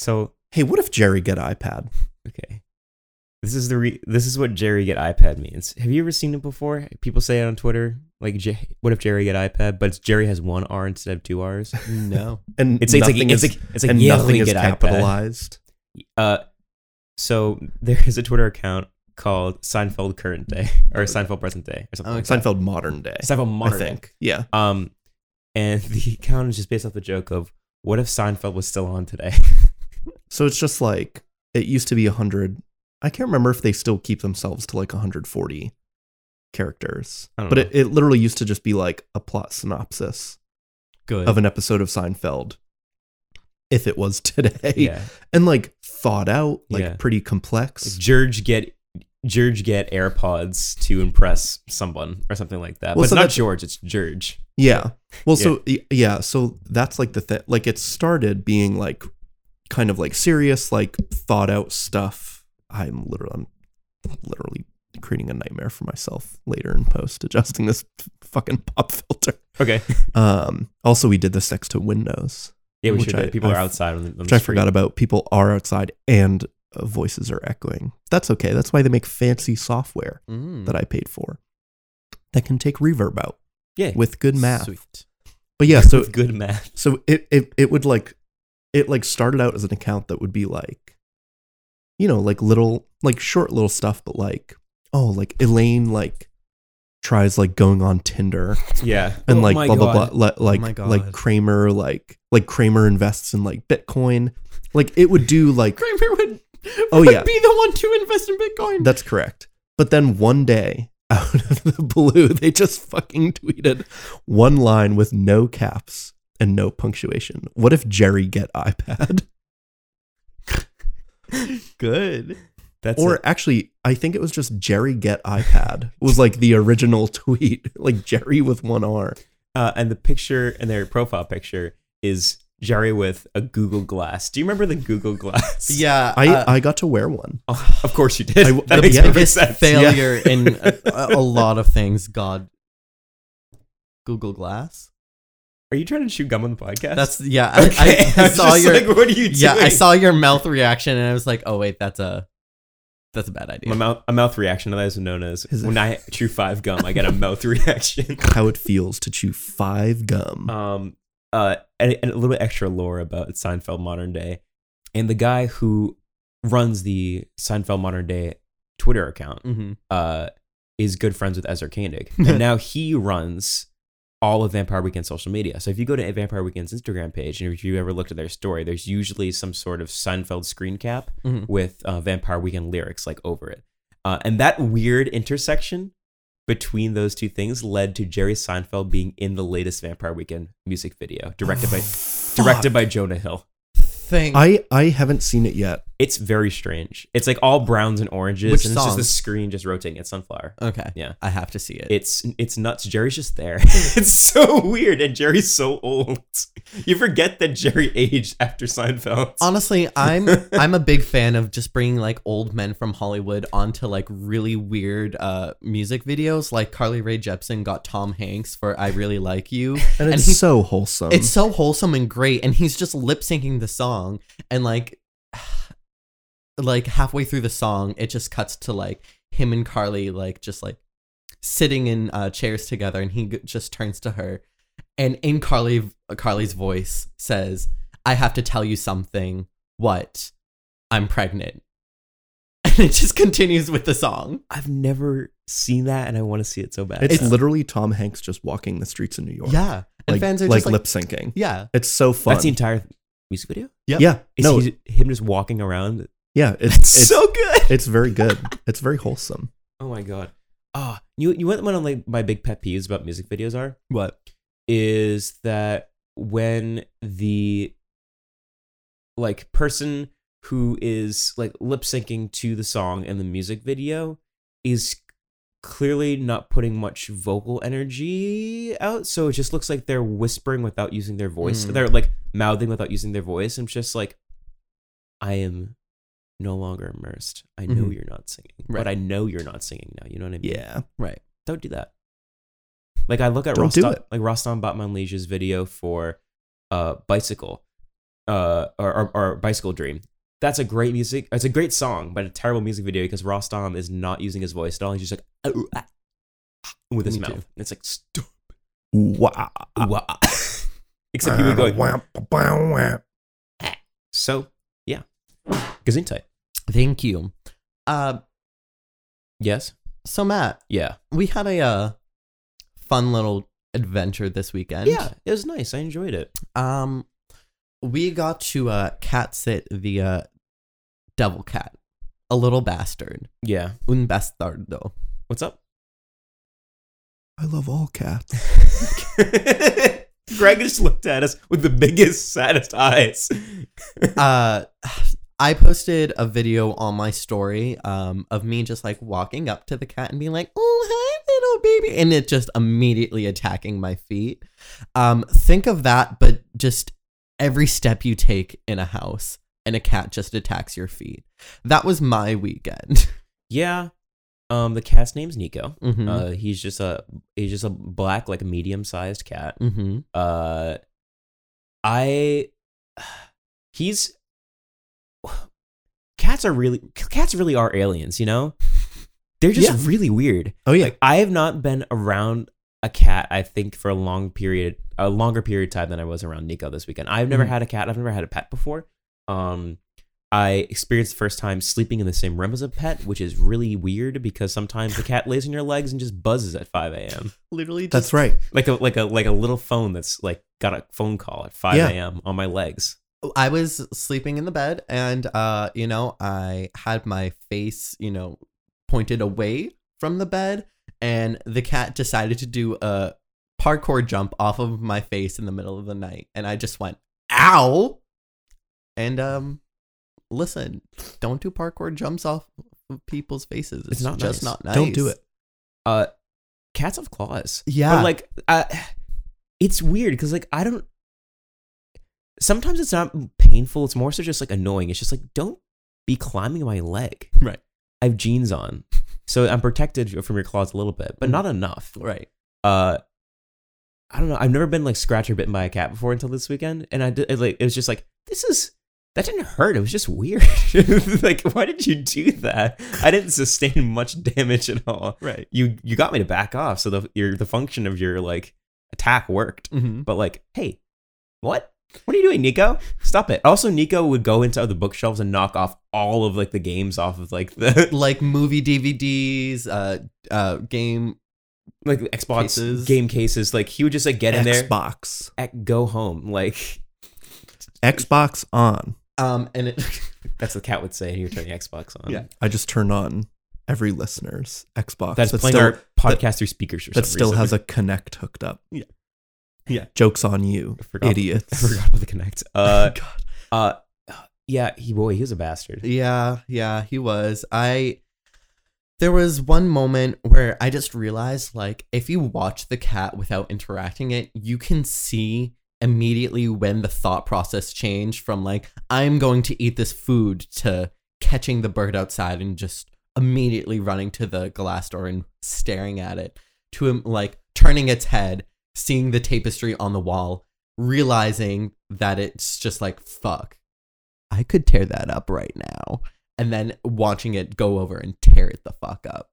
So Hey, what if Jerry get iPad? okay, this is the re- this is what Jerry get iPad means. Have you ever seen it before? People say it on Twitter. Like, J- what if Jerry get iPad? But it's Jerry has one R instead of two R's. No. And It's, it's like nothing it's is, like it's like and yeah, nothing is get iPad. capitalized. Uh, so there is a Twitter account called Seinfeld Current Day or Seinfeld Present Day or something. Okay. like that. Seinfeld modern day. Seinfeld I Modern Day. think. Yeah. Um, and the account is just based off the joke of what if Seinfeld was still on today? So it's just like it used to be 100. I can't remember if they still keep themselves to like 140 characters. But it, it literally used to just be like a plot synopsis Good. of an episode of Seinfeld if it was today. yeah, And like thought out, like Yeah. pretty complex. George get George get AirPods to impress someone or something like that. Well, but so it's not George, it's George. Yeah. Well, so yeah, so that's like the thing. Like it started being like kind of like serious, like thought out stuff. I'm literally, I'm literally creating a nightmare for myself later in post adjusting this fucking pop filter. Okay. Um. Also, we did this next to Windows, Yeah, we Which should. I- People are outside on the, on which the I forgot about. People are outside and uh, voices are echoing. That's okay. That's why they make fancy software Mm. that I paid for that can take reverb out Yeah. with good math. Sweet. But yeah, so With good math. so it, it it would like it like started out as an account that would be like you know like little like short little stuff but like oh like elaine like tries like going on tinder Yeah. and Oh like blah blah blah li- like oh my like kramer like like kramer invests in like bitcoin like it would do like Kramer would, Oh, would yeah. be the one to invest in Bitcoin. that's correct but then one day out of the blue they just fucking tweeted one line with no caps and no punctuation what if jerry get ipad Good. That's or it. actually, I think it was just Jerry get iPad was like the original tweet, like Jerry with one R. Uh, and the picture and their profile picture is Jerry with a Google Glass. Do you remember the Google Glass? Yeah. I uh, I got to wear one. Oh, of course you did. I- that the makes yeah. perfect biggest sense. failure in a, a lot of things. God. Google Glass. Are you trying to chew gum on the podcast? That's yeah. I, okay. I, I was saw your like, what are you doing? yeah. I saw your mouth reaction, and I was like, oh wait, that's a that's a bad idea. my mouth. A mouth reaction. That is known as when I chew five gum, I get a mouth reaction. How it feels to chew five gum. um uh and, and a little bit extra lore about Seinfeld modern day and the guy who runs the Seinfeld modern day Twitter account Mhm. uh is good friends with Ezra Koenig and now he runs all of Vampire Weekend social media. So if you go to Vampire Weekend's Instagram page and if you ever looked at their story, there's usually some sort of Seinfeld screen cap Mhm. with uh, Vampire Weekend lyrics like over it. Uh, and that weird intersection between those two things led to Jerry Seinfeld being in the latest Vampire Weekend music video, directed by directed by Jonah Hill. Thank I I haven't seen it yet. It's very strange. It's like all browns and oranges, Which and it's just song? the screen just rotating. It's Sunflower. Okay. Yeah. I have to see it. It's it's nuts. Jerry's just there. it's so weird, and Jerry's so old. You forget that Jerry aged after Seinfeld. Honestly, I'm I'm a big fan of just bringing like old men from Hollywood onto like really weird uh music videos. Like Carly Rae Jepsen got Tom Hanks for "I Really Like You," And And it's he- so wholesome. it's so wholesome and great, and he's just lip syncing the song, and like like halfway through the song, it just cuts to like him and Carly like just like sitting in uh, chairs together, and he g- just turns to her, and in Carly Carly's voice says, "I have to tell you something. What? I'm pregnant." And it just continues with the song. I've never seen that, and I want to see it so bad. it's, it's- literally Tom Hanks just walking the streets of New York. Yeah, and like, fans are like just like, lip syncing. "Yeah, It's so fun. That's the entire music video. Yeah, Yeah, Is no, he, him just walking around? Yeah, it's, It's, so good. it's very good. It's very wholesome. Oh my god. Ah, you you went one of like my big pet peeves about music videos are what? is that when the like person who is like lip syncing to the song in the music video is clearly not putting much vocal energy out so it just looks like they're whispering without using their voice Mm. they're like mouthing without using their voice i'm just like i am no longer immersed i know Mhm. you're not singing Right. but i know you're not singing now you know what i mean Yeah, Right. don't do that. Like I look at Don't Rostam, like Rostam Batmanglij's video for uh bicycle. uh, or, or, or Bicycle Dream. That's a great music. It's a great song, but a terrible music video because Rostam is not using his voice at all. He's just like "Oh, ah," with his Me mouth. It's like stop. Wah. Except he would go. So yeah, Gesundheit. Thank you. Uh, Yes. so Matt, Yeah. we had a uh, fun little adventure this weekend. Yeah. It was nice. I enjoyed it. Um, we got to uh cat sit the uh devil cat, a little bastard, Yeah. un bastardo. What's up? I love all cats. Greg just looked at us with the biggest, saddest eyes. uh I posted a video on my story um of me just like walking up to the cat and being like, "Oh, hi little baby." And it just immediately attacking my feet. Um think of that but just every step you take in a house and a cat just attacks your feet. That was my weekend. yeah. Um, the cat's name's Nico. Mhm. Uh, he's just a he's just a black, like medium sized cat. mhm. Uh, I he's cats are really cats really are aliens. You know, they're just Yeah. really weird. Oh yeah. Like I have not been around a cat, I think, for a long period, a longer period of time than I was around Nico this weekend. I've never Mhm. had a cat. I've never had a pet before. Um, I experienced the first time sleeping in the same room as a pet, which is really weird because sometimes the cat lays on your legs and just buzzes at 5 a.m. Literally just That's right. Like a like a like a little phone that's like got a phone call at 5 Yeah. a.m. on my legs. I was sleeping in the bed and uh you know I had my face you know pointed away from the bed and the cat decided to do a parkour jump off of my face in the middle of the night and I just went ow and um listen don't do parkour jumps off of people's faces it's, It's not just nice. not nice Don't do it. Uh, cats have claws. yeah But like, uh, it's weird because like I don't. Sometimes it's not painful. It's more so just like annoying. It's just like don't be climbing my leg. right I have jeans on, so I'm protected from your claws a little bit, but not enough. right Uh, I don't know. I've never been like scratched or bitten by a cat before until this weekend, and I did it, like it was just like this is that didn't hurt. It was just weird. like why did you do that? I didn't sustain much damage at all right you you got me to back off so the your the function of your like attack worked mm-hmm. but like hey what what are you doing nico stop it also nico would go into the bookshelves and knock off all of like the games off of like the like movie DVDs uh uh game like xbox Cases. game cases like he would just like get in there Xbox. and go home like Xbox on. um and it that's what the cat would say and you were turning xbox on Yeah. I just turn on every listener's Xbox. that's that playing still, our podcast through speakers for that some still reason. has a Kinect hooked up. Yeah. Yeah. Jokes on you, I forgot- idiots. I forgot about the Kinect uh God. uh yeah he boy he was a bastard Yeah, yeah, he was. I there was one moment where I just realized like if you watch the cat without interacting it, you can see immediately when the thought process changed from like I'm going to eat this food to catching the bird outside and just immediately running to the glass door and staring at it to him like turning its head, seeing the tapestry on the wall, realizing that it's just like fuck. I could tear that up right now. And then watching it go over and tear it the fuck up.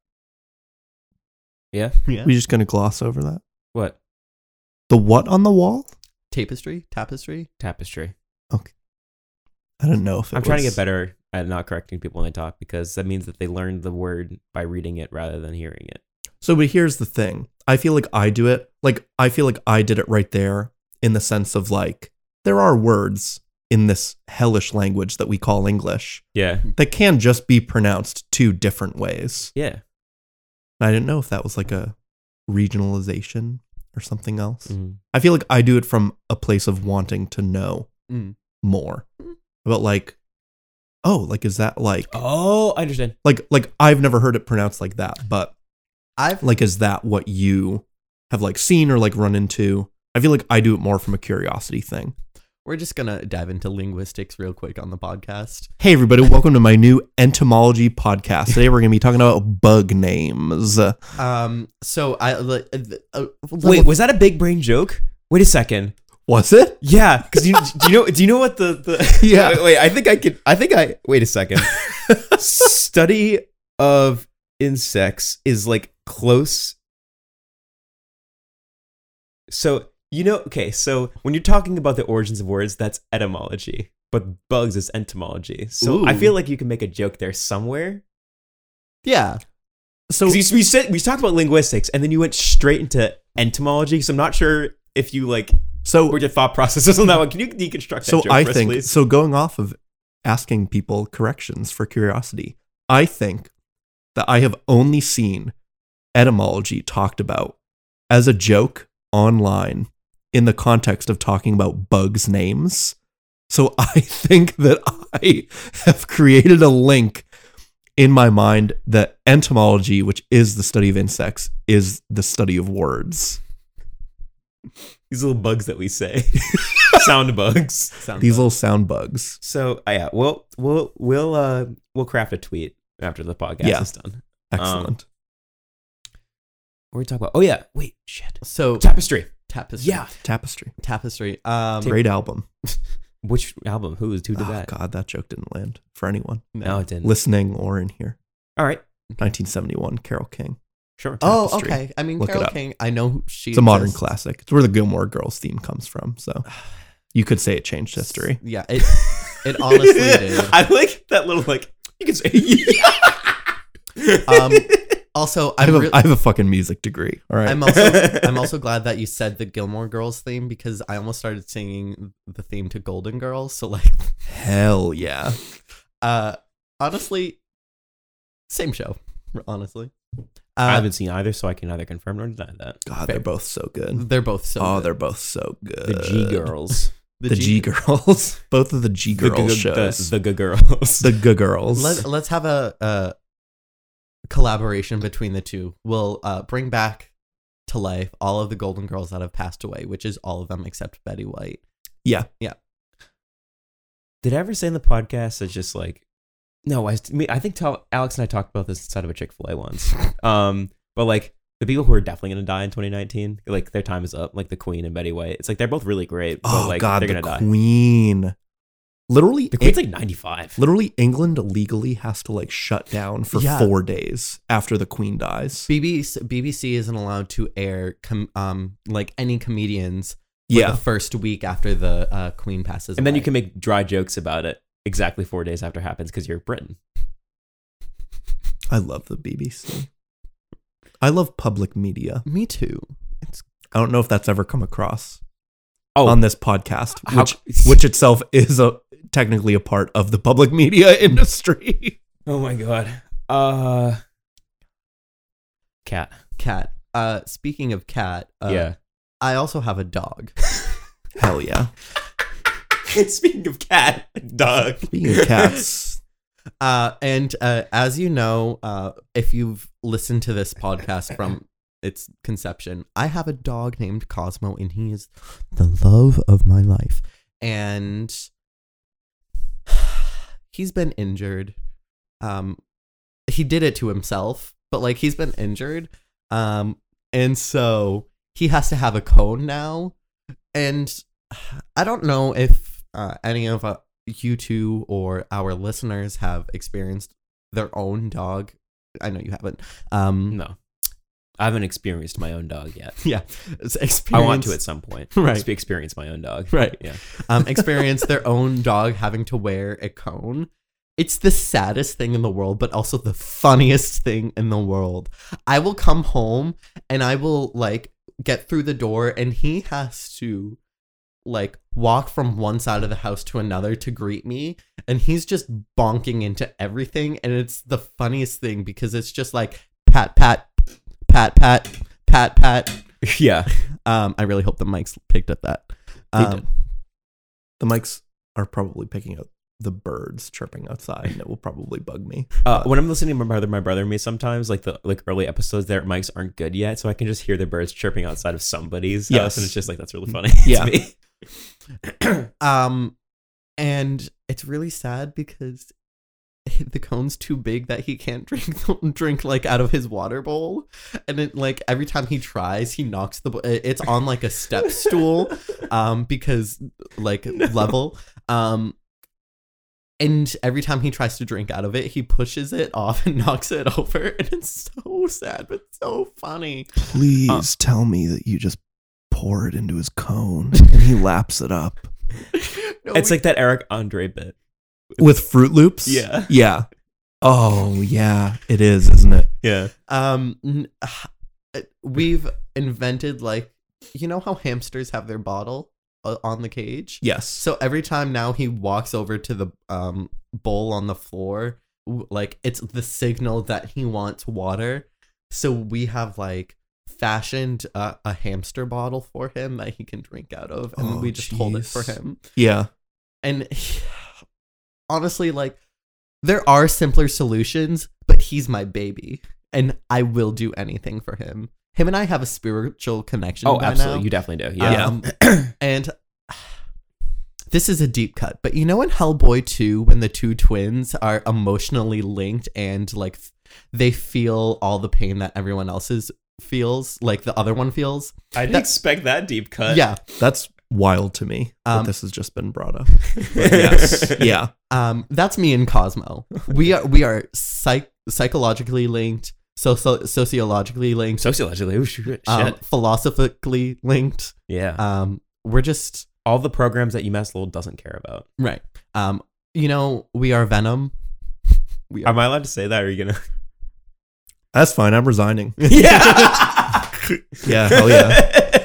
yeah Yeah. We're just gonna gloss over that. what The what on the wall? Tapestry? Tapestry? tapestry Okay. I don't know if it I'm trying to get better at not correcting people when they talk because that means that they learned the word by reading it rather than hearing it. So, but here's the thing. I feel like I do it. Like I feel like I did it right there in the sense of like there are words in this hellish language that we call English Yeah. that can just be pronounced two different ways. Yeah. I didn't know if that was like a regionalization or something else. Mhm. I feel like I do it from a place of wanting to know Mm. more. But like, oh, like is that like Oh, I understand. like like I've never heard it pronounced like that, but I've like is that what you have like seen or like run into? I feel like I do it more from a curiosity thing. we're just gonna dive into linguistics real quick on the podcast. Hey everybody, welcome to my new entomology podcast. Today we're going to be talking about bug names. Um so I uh, uh, Wait, was that a big brain joke? Wait a second. Was it? Yeah, because you do you know do you know what the the Yeah. wait, wait I think I could I think I wait a second study of insects is like close. So you know okay so when you're talking about the origins of words that's etymology but bugs is entomology so I feel like you can make a joke there somewhere. Yeah. So you, we said we talked about linguistics and then you went straight into entomology so I'm not sure if you like so what your thought process is on that one. Can you deconstruct that so joke I think please? so going off of asking people corrections for curiosity, I think that I have only seen etymology talked about as a joke online in the context of talking about bugs names. So I think that I have created a link in my mind that entomology, which is the study of insects, is the study of words. These little bugs that we say, sound bugs. Sounds These little sound bugs. So uh, yeah, we'll we'll we'll uh we'll craft a tweet after the podcast Yeah. is done. Excellent. What are we talking about? Oh yeah, wait, shit. so Tapestry. tapestry. Yeah. Tapestry. Tapestry. Um Great album. Which album? Who is was who did oh, that? God, that joke didn't land for anyone No, it didn't. listening or in here. All right, 1971, Carole King. sure. Oh, okay. I mean Look Carole. King, I know who she It's a modern exists. classic. It's where the Gilmore Girls theme comes from. So you could say it changed history. Yeah, it it honestly did. I like that little like you can say. Um, Also, I I'm have, a, re- I have a fucking music degree. All right. I'm also I'm also glad that you said the Gilmore Girls theme because I almost started singing the theme to Golden Girls. So like, Hell yeah. uh, honestly, same show. Honestly, I uh, haven't seen either, so I can neither confirm nor deny that. God, they're both so good. they're both so. oh, good. they're both so good. The G girls, The, G girls. both of the G the girls G- shows. the, the G girls. The G girls. Let, let's have a, a collaboration between the two. We'll uh, bring back to life all of the Golden Girls that have passed away, which is all of them except Betty White. yeah. Yeah. Did I ever say in the podcast that just like, no, I, me- I think tell, Alex and I talked about this inside of a Chick Fil A once. Um, but like the people who are definitely gonna die in 2019, like their time is up. Like the Queen and Betty White. It's like they're both really great, but Oh like God, they're the gonna die. Queen. Literally, The Queen's Eng- like 95. literally, England legally has to like shut down for Yeah. four days after the Queen dies. BBC BBC isn't allowed to air com- um like any comedians for Yeah, the first week after the uh, Queen passes And then you can make dry jokes about it exactly four days after it happens because you're Britain. I love the BBC. I love public media. Me too. It's I don't know if that's ever come across Oh, on this podcast, how- which which itself is a technically a part of the public media industry. oh my god. Uh, cat. cat. Uh, speaking of cat, uh, yeah. I also have a dog. Hell yeah! Speaking of cat, dog. Speaking of cats, Uh, and uh, as you know, uh, if you've listened to this podcast from its conception, I have a dog named Cosmo, and he is the love of my life. And he's been injured. Um, he did it to himself, but like he's been injured. Um, and so he has to have a cone now. And I don't know if uh, any of uh, you two or our listeners have experienced their own dog. I know you haven't. Um, No. I haven't experienced my own dog yet. yeah, it's I experience, want to at some point. Right. Just experience my own dog. Right. Yeah. um, experience their own dog having to wear a cone. It's the saddest thing in the world, but also the funniest thing in the world. I will come home and I will like get through the door, and he has to like walk from one side of the house to another to greet me, and he's just bonking into everything, and it's the funniest thing because it's just like pat pat pat pat pat pat. Yeah. Um, I really hope the mics picked up that. Um, the mics are probably picking up the birds chirping outside, and it will probably bug me. Uh, when I'm listening to my brother, my brother and me sometimes, like the like early episodes, their mics aren't good yet, so I can just hear the birds chirping outside of somebody's Yes. house, and it's just like that's really funny. Yeah. to me. Um, and it's really sad because the cone's too big that he can't drink drink like out of his water bowl, and it like every time he tries, he knocks the. bo- It's on like a step stool, um, because like level, um. And every time he tries to drink out of it, he pushes it off and knocks it over, and it's so sad but so funny. Please tell me that you just pour it into his cone and he laps it up No, It's we- like that Eric Andre bit. With Froot Loops. Yeah. yeah. Oh yeah, it is, isn't it? Yeah. Um, uh, we've invented like you know how hamsters have their bottle uh, on the cage. Yes. So every time now he walks over to the um bowl on the floor, like it's the signal that he wants water. So we have like fashioned a, a hamster bottle for him that he can drink out of, and Oh, we just hold it for him. Yeah. And honestly, like there are simpler solutions, but he's my baby, and I will do anything for him. Him and I have a spiritual connection. Oh, by absolutely. now. You definitely do. Yeah. Um, and this is a deep cut, but you know in Hellboy 2 when the two twins are emotionally linked and like they feel all the pain that everyone else's feels, like the other one feels? I didn't That- expect that deep cut. yeah. That's wild to me that Um, this has just been brought up. Yes. yeah. Um that's me and Cosmo. We are we are psych- psychologically linked, so, so sociologically linked, Sociologically, oh, shit. shit. um, philosophically linked. yeah. Um we're just All the programs that UMass Lowell doesn't care about. right. Um you know, we are Venom. We are Am I allowed to say that? Or are you gonna? That's fine. I'm resigning. yeah. Yeah. Hell yeah.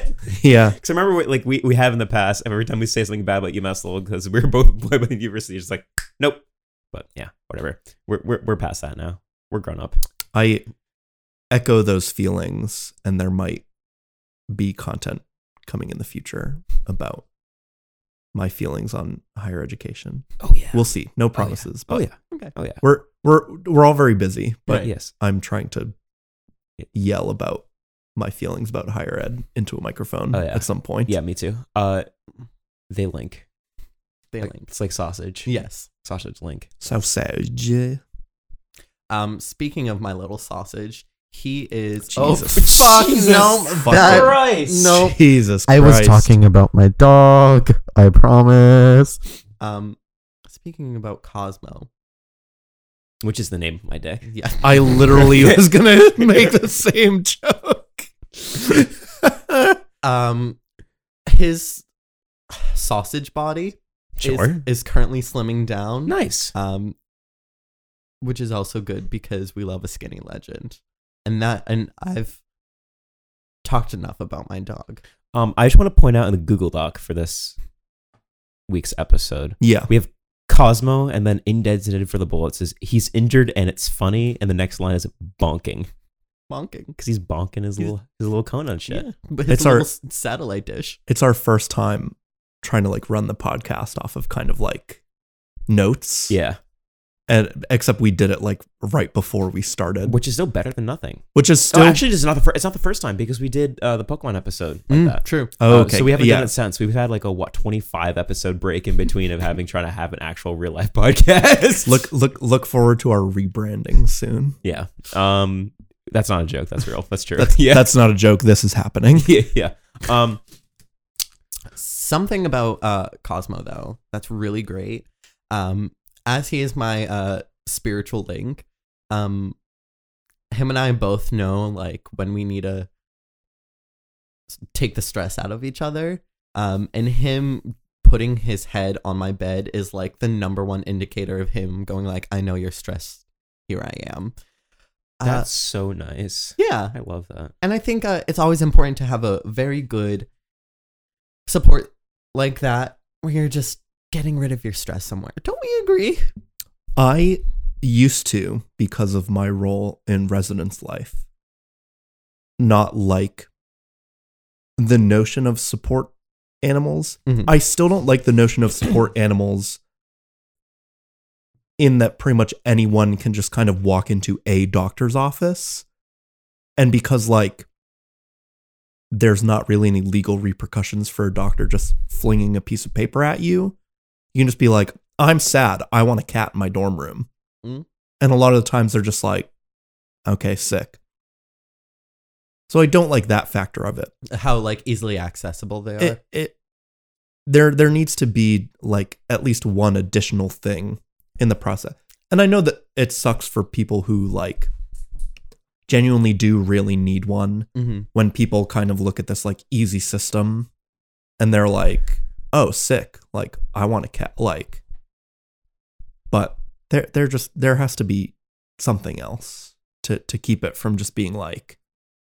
Yeah. Because I remember, like we, we have in the past, every time we say something bad about UMass Lowell, because we were both employed by the university, it's like, nope. But yeah, whatever. We're, we're we're past that now. We're grown up. I echo those feelings, and there might be content coming in the future about my feelings on higher education. Oh yeah. We'll see. No oh, promises, oh but yeah. Okay. Oh yeah. we're we're we're all very busy. But But yes. I'm trying to yell about my feelings about higher ed into a microphone Oh, yeah. at some point. Yeah, me too. Uh, they link. They Like, linked. It's like sausage. Yes. Sausage link. Sausage. Um, speaking of my little sausage, he is. Jesus. Oh, fuck Jesus no! fucking that- Christ. no. Jesus I was talking about my dog. I promise. Um, speaking about Cosmo. Which is the name of my dick. Yeah. I literally was gonna make the same joke. Um, his sausage body is, Sure. is currently slimming down. Nice. Um, which is also good because we love a skinny legend, and that and I've talked enough about my dog. Um, I just want to point out in the Google Doc for this week's episode, yeah. we have Cosmo, and then indesignated for the bullets is he's injured and it's funny, and the next line is bonking Bonking. because he's bonking his He's- little his little cone on shit. Yeah, but It's our- satellite dish. It's our first time trying to like run the podcast off of kind of like notes. Yeah, And except we did it like right before we started. which is still better than nothing. Which is So still actually, it's not the first. It's not the first time because we did uh, the Pokemon episode like Mm, that. True. Oh, Uh, okay. so we haven't yeah. done it since. We've had like a what twenty five episode break in between of having trying to have an actual real life podcast. Look look look forward to our rebranding soon. yeah. Um, that's not a joke. That's real. That's true. That's yeah. that's not a joke. This is happening. yeah. Yeah. Um. Something about uh Cosmo though that's really great. Um, as he is my uh spiritual link, um, him and I both know like when we need to take the stress out of each other. Um, and him putting his head on my bed is like the number one indicator of him going like, I know you're stressed. Here I am. Uh, That's so nice. yeah, I love that. and I think uh, it's always important to have a very good support like that where you're just getting rid of your stress somewhere. Don't we agree? I used to, because of my role in residence life, not like the notion of support animals. Mhm. I still don't like the notion of support animals in that pretty much anyone can just kind of walk into a doctor's office. And because, like, there's not really any legal repercussions for a doctor just flinging a piece of paper at you, you can just be like, I'm sad. I want a cat in my dorm room. Mm. And a lot of the times they're just like, okay, sick. So I don't like that factor of it. How like easily accessible they are. It, it there there needs to be like at least one additional thing in the process. And I know that it sucks for people who like genuinely do really need one mm-hmm. when people kind of look at this like easy system and they're like, "Oh, sick. Like I want a cat." Like but there there just there has to be something else to to keep it from just being like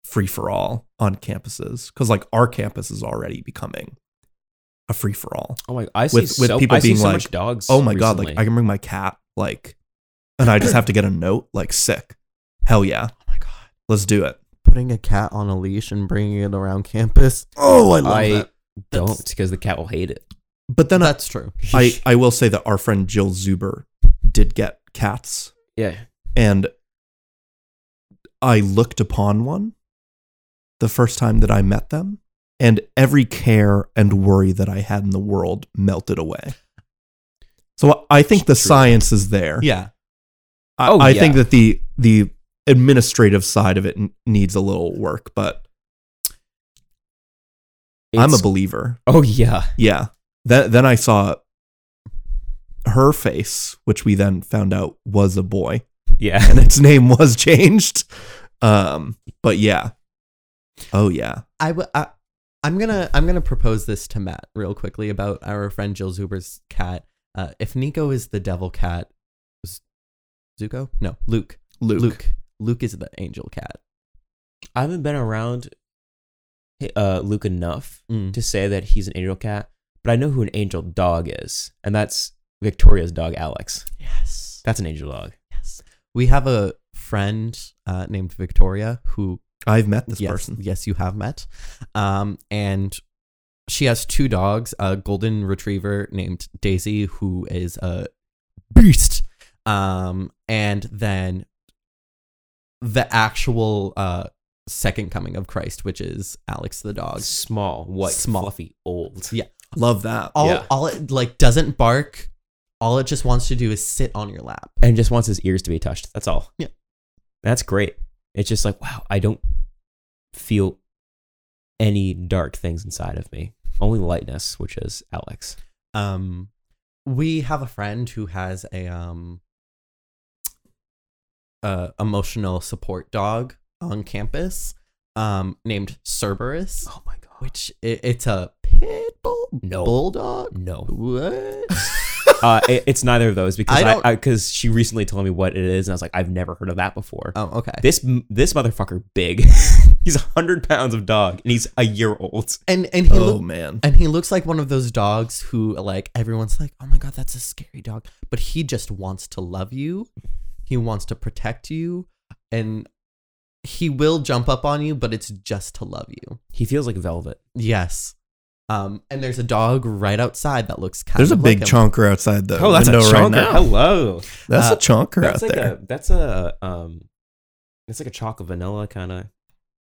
free for all on campuses cuz like our campus is already becoming a free for all. Oh my! I see With- with so, people I see being so like, much dogs. Oh my god, like I can bring my cat like and I just have to get a note like sick. Hell yeah. Oh my god. Let's do it. Putting a cat on a leash and bringing it around campus. Oh, I love I don't because the cat will hate it. But then I, That's true. I I will say that our friend Jill Zuber did get cats Yeah. and I looked upon one the first time that I met them and every care and worry that I had in the world melted away. So I think the True. science is there. yeah. I, Oh, I yeah. think that the the administrative side of it needs a little work, but I'm a believer. Oh yeah. Yeah. Then then I saw her face, which we then found out was a boy, Yeah. and its name was changed. Um, but yeah. Oh yeah. i I w- I, I'm gonna I'm gonna propose this to Matt real quickly about our friend Jill Zuber's cat. Uh, if Nico is the devil cat, Zuko? No, Luke. Luke. Luke. Luke is the angel cat. I haven't been around uh, Luke enough Mm. to say that he's an angel cat, but I know who an angel dog is, and that's Victoria's dog, Alex. Yes. That's an angel dog. Yes. We have a friend uh, named Victoria who I've met this yes, person. Yes, you have met. Um, and she has two dogs, a golden retriever named Daisy, who is a beast. Um, and then the actual uh second coming of Christ, which is Alex the dog. Small, white, Small. fluffy, old. Yeah. Love that. All Yeah. all it like doesn't bark. All it just wants to do is sit on your lap. And just wants his ears to be touched. That's all. Yeah. That's great. It's just like, wow, I don't feel any dark things inside of me. Only lightness, which is Alex. Um, we have a friend who has a um, uh, emotional support dog on campus, um, named Cerberus, Oh my god. which i it's a pit bull No. bulldog. No. What? uh, it- it's neither of those because I I don't- because she recently told me what it is, and I was like, I've never heard of that before. oh, okay. This this motherfucker big. he's a hundred pounds of dog, and he's a year old. and and he oh look, man. and he looks like one of those dogs who like everyone's like, oh my god, that's a scary dog, but he just wants to love you. He wants to protect you, and he will jump up on you, but it's just to love you. He feels like velvet. Yes. Um, and there's a dog right outside that looks kind There's a of big like him. chonker outside the Oh, that's a window chonker. right now. Hello. That's Uh, a chonker That's out like there. a that's a um, it's like a chocolate vanilla kind of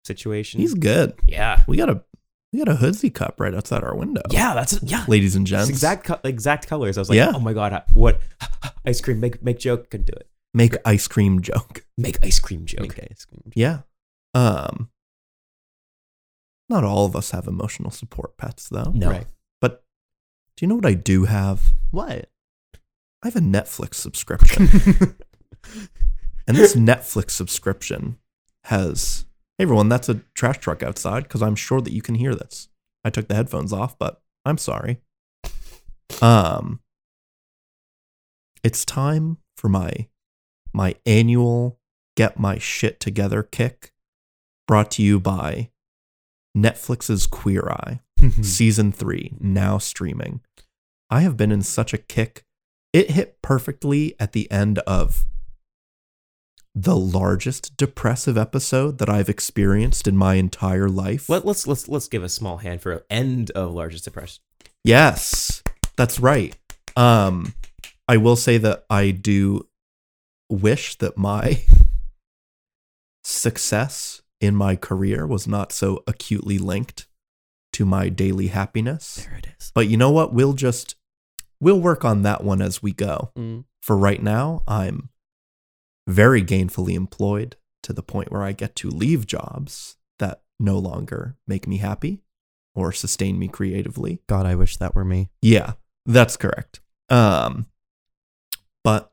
situation. He's good. yeah, We got a we got a hoodsie cup right outside our window. yeah. That's yeah. Ladies and It's gents. exact co- exact colors. I was like, Yeah. oh my god, what ice cream? Make make joke. Can do it. Make ice cream joke. Make ice cream joke. Mink ice cream. Yeah. Um not all of us have emotional support pets though. No. Right. But do you know what I do have? What? I have a Netflix subscription. and this Netflix subscription has Hey everyone, that's a trash truck outside because I'm sure that you can hear this. I took the headphones off, but I'm sorry. Um It's time for my my annual get my shit together kick brought to you by Netflix's Queer Eye season three, now streaming. I have been in such a kick. It hit perfectly at the end of the largest depressive episode that I've experienced in my entire life. Let, let's let's let's give a small hand for end of largest depression. Yes, that's right. Um, I will say that I do wish that my success in my career was not so acutely linked to my daily happiness. There it is. But you know what? We'll just we'll work on that one as we go. Mm. For right now, I'm very gainfully employed to the point where I get to leave jobs that no longer make me happy or sustain me creatively. God, I wish that were me. Yeah, that's correct. Um, but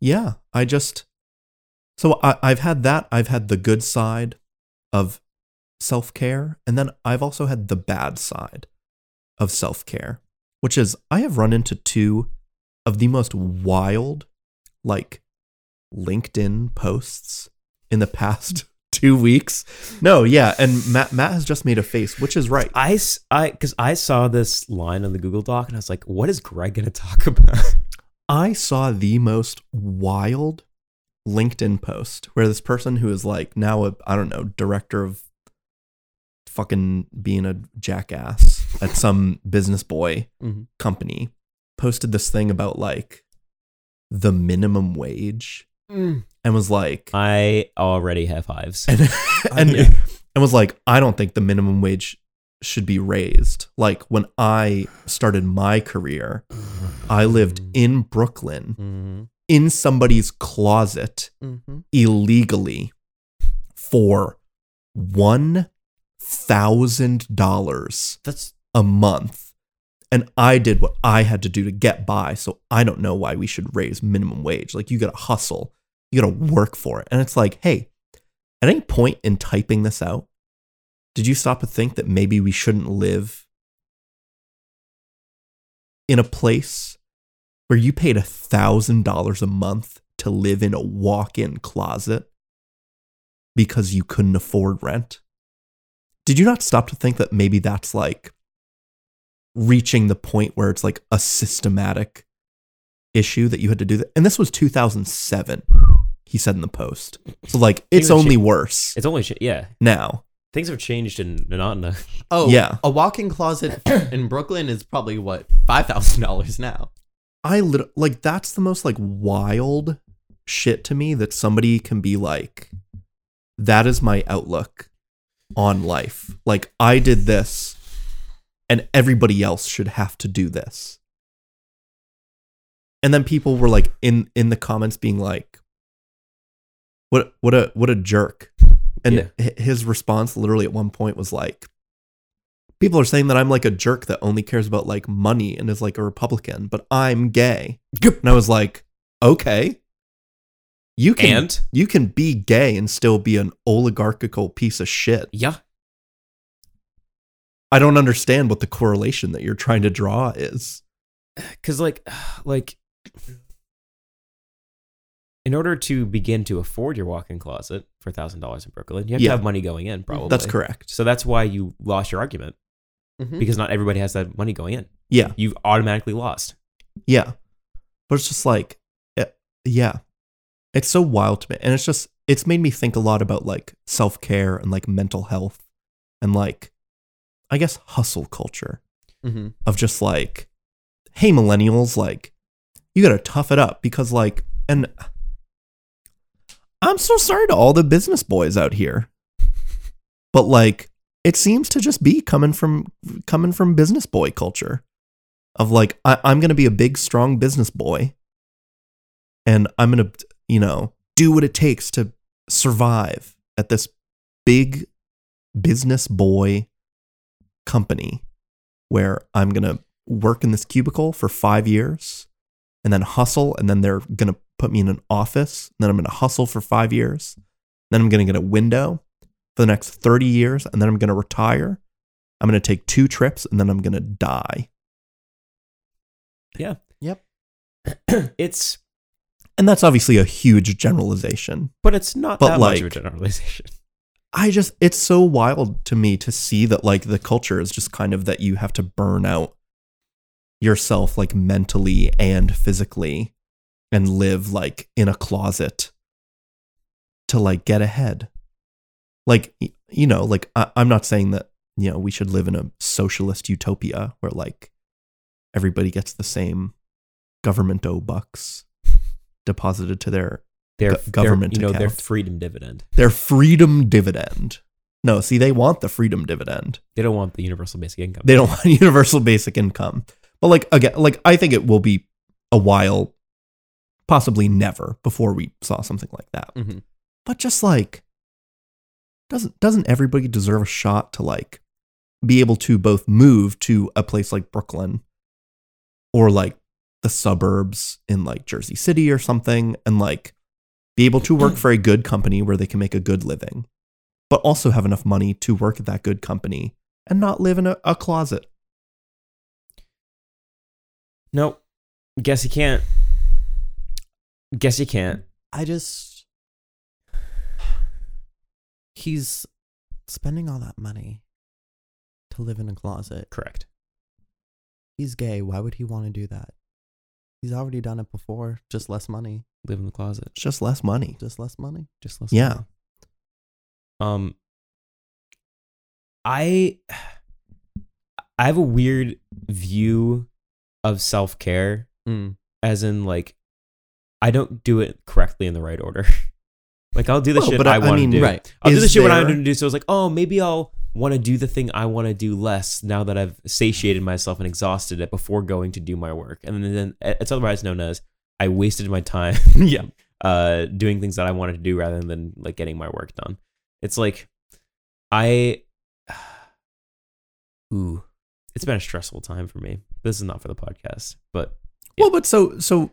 yeah, I just so I, I've had that. I've had the good side of self care, and then I've also had the bad side of self care, which is I have run into two of the most wild, like LinkedIn posts in the past two weeks. No, yeah, and Matt Matt has just made a face, which is right. I, I, because I saw this line on the Google Doc and I was like, what is Greg going to talk about? I saw the most wild LinkedIn post where this person who is like now a I don't know director of fucking being a jackass at some business boy Mhm. company posted this thing about like the minimum wage and was like I already have hives. and and, yeah. and was like I don't think the minimum wage should be raised like when I started my career I lived in Brooklyn Mm-hmm. In somebody's closet Mm-hmm. illegally for one thousand dollars That's a month. And I did what I had to do to get by. So I don't know why we should raise minimum wage. Like you gotta hustle, you gotta work for it. And it's like, hey, at any point in typing this out, did you stop to think that maybe we shouldn't live in a place where you paid a thousand dollars a month to live in a walk-in closet because you couldn't afford rent? Did you not stop to think that maybe that's like reaching the point where it's like a systematic issue that you had to do that? And this was 2007, he said in the post. So like it's Even only shit- worse It's only, sh- yeah. now. Things have changed in not oh Yeah. A walk-in closet in Brooklyn is probably what five thousand dollars now. I lit- like that's the most like wild shit to me that somebody can be like that is my outlook on life. Like I did this and everybody else should have to do this. And then people were like in in the comments being like what what a what a jerk. And Yeah. his response literally at one point was like people are saying that I'm like a jerk that only cares about like money and is like a Republican, but I'm gay. And I was like, okay. You can and you can be gay and still be an oligarchical piece of shit. yeah, I don't understand what the correlation that you're trying to draw is. because like, like, in order to begin to afford your walk-in closet for thousand dollars in Brooklyn, you have Yeah. to have money going in. Probably That's correct. So that's why you lost your argument Mhm. because not everybody has that money going in. Yeah. You've automatically lost. Yeah. But it's just like, eh, yeah. It's so wild to me. And it's just, it's made me think a lot about like self care and like mental health and like, I guess, hustle culture Mhm. of just like, hey, millennials, like, you got to tough it up because, like, and I'm so sorry to all the business boys out here. But like, it seems to just be coming from coming from business boy culture of like I, I'm gonna be a big strong business boy and I'm gonna you know do what it takes to survive at this big business boy company where I'm gonna work in this cubicle for five years and then hustle and then they're gonna put me in an office and then I'm gonna hustle for five years then I'm gonna get a window for the next 30 years and then I'm gonna retire I'm gonna take two trips and then I'm gonna die Yeah. Yep. it's, And that's obviously a huge generalization. but it's not But that much of a generalization. I just, it's so wild to me to see that like the culture is just kind of that you have to burn out yourself like mentally and physically and live like in a closet to like get ahead. Like, you know, like I, I'm not saying that, you know, we should live in a socialist utopia where like everybody gets the same government o bucks deposited to their Their Go- government their, you know, their freedom dividend. their freedom dividend. No, see, they want the freedom dividend. They don't want the universal basic income. They don't want universal basic income. But like again, like I think it will be a while possibly never before we saw something like that. Mhm. But just like doesn't doesn't everybody deserve a shot to like be able to both move to a place like Brooklyn or like the suburbs in like Jersey City or something and like be able to work mm. for a good company where they can make a good living, but also have enough money to work at that good company and not live in a, a closet. Nope. Guess you can't. Guess you can't. I just he's spending all that money to live in a closet. Correct. He's gay. Why would he want to do that? He's already done it before. Just less money. Live in the closet. It's just less money. Just less money. Just less. Yeah. money. Um. I. I have a weird view of self care, Mm. as in like, I don't do it correctly in the right order. like I'll do the Well, shit but I, I- I want to do. Right. I'll do the shit when I there- want to do. So I was like, oh, maybe I'll want to do the thing I want to do less now that I've satiated myself and exhausted it before going to do my work. And then it's otherwise known as I wasted my time Yeah. uh doing things that I wanted to do rather than like getting my work done. It's like I ooh, it's been a stressful time for me. This is not for the podcast, but Well, but so so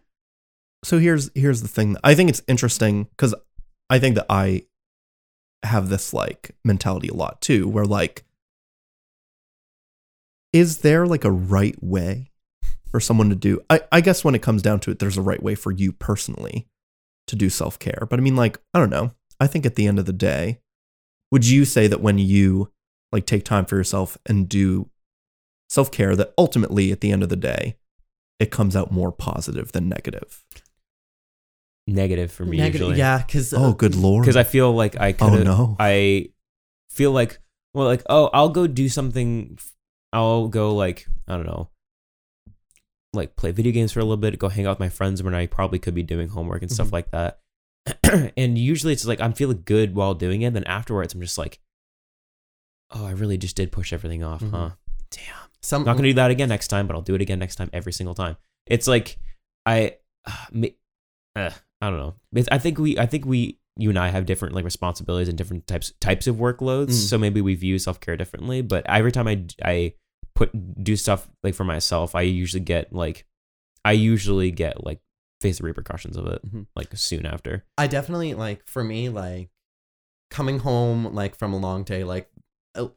so here's here's the thing. I think it's interesting because I think that I have this like mentality a lot too, where like, is there like a right way for someone to do? I, I guess when it comes down to it, there's a right way for you personally to do self care. But I mean, like, I don't know. I think at the end of the day, would you say that when you like take time for yourself and do self care, that ultimately at the end of the day, it comes out more positive than negative? Negative for me Negative. usually. Yeah. Because Oh, good lord! because I feel like I could. oh no. I feel like well, like oh, I'll go do something. I'll go like I don't know, like play video games for a little bit, go hang out with my friends when I probably could be doing homework and stuff Mhm. like that. and usually it's like I'm feeling good while doing it. Then afterwards, I'm just like, oh, I really just did push everything off, Mhm. huh? Damn. some I'm not gonna do that again next time, but I'll do it again next time every single time. It's like I, uh, ma- uh, I don't know. It's- I think we, I think we, you and I have different like responsibilities and different types types of workloads. Mm. So maybe we view self care differently. But every time I I put do stuff like for myself, I usually get like, I usually get like face the repercussions of it Mhm. like soon after. I definitely like for me like coming home like from a long day like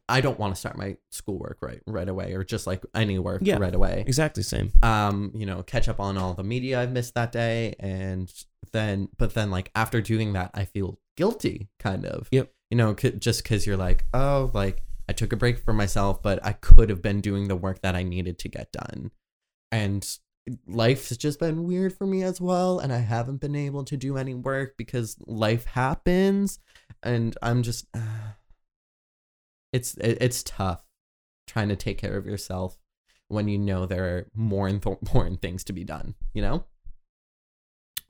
I don't want to start my schoolwork right right away or just like any work Yeah. right away. Exactly same. Um, you know, catch up on all the media I've missed that day and then but then like after doing that I feel guilty kind of. Yep. You know, c- just cuz you're like, "Oh, like I took a break for myself, but I could have been doing the work that I needed to get done." And life has just been weird for me as well and i haven't been able to do any work because life happens and i'm just it's it, it's tough trying to take care of yourself when you know there are more important things to be done you know?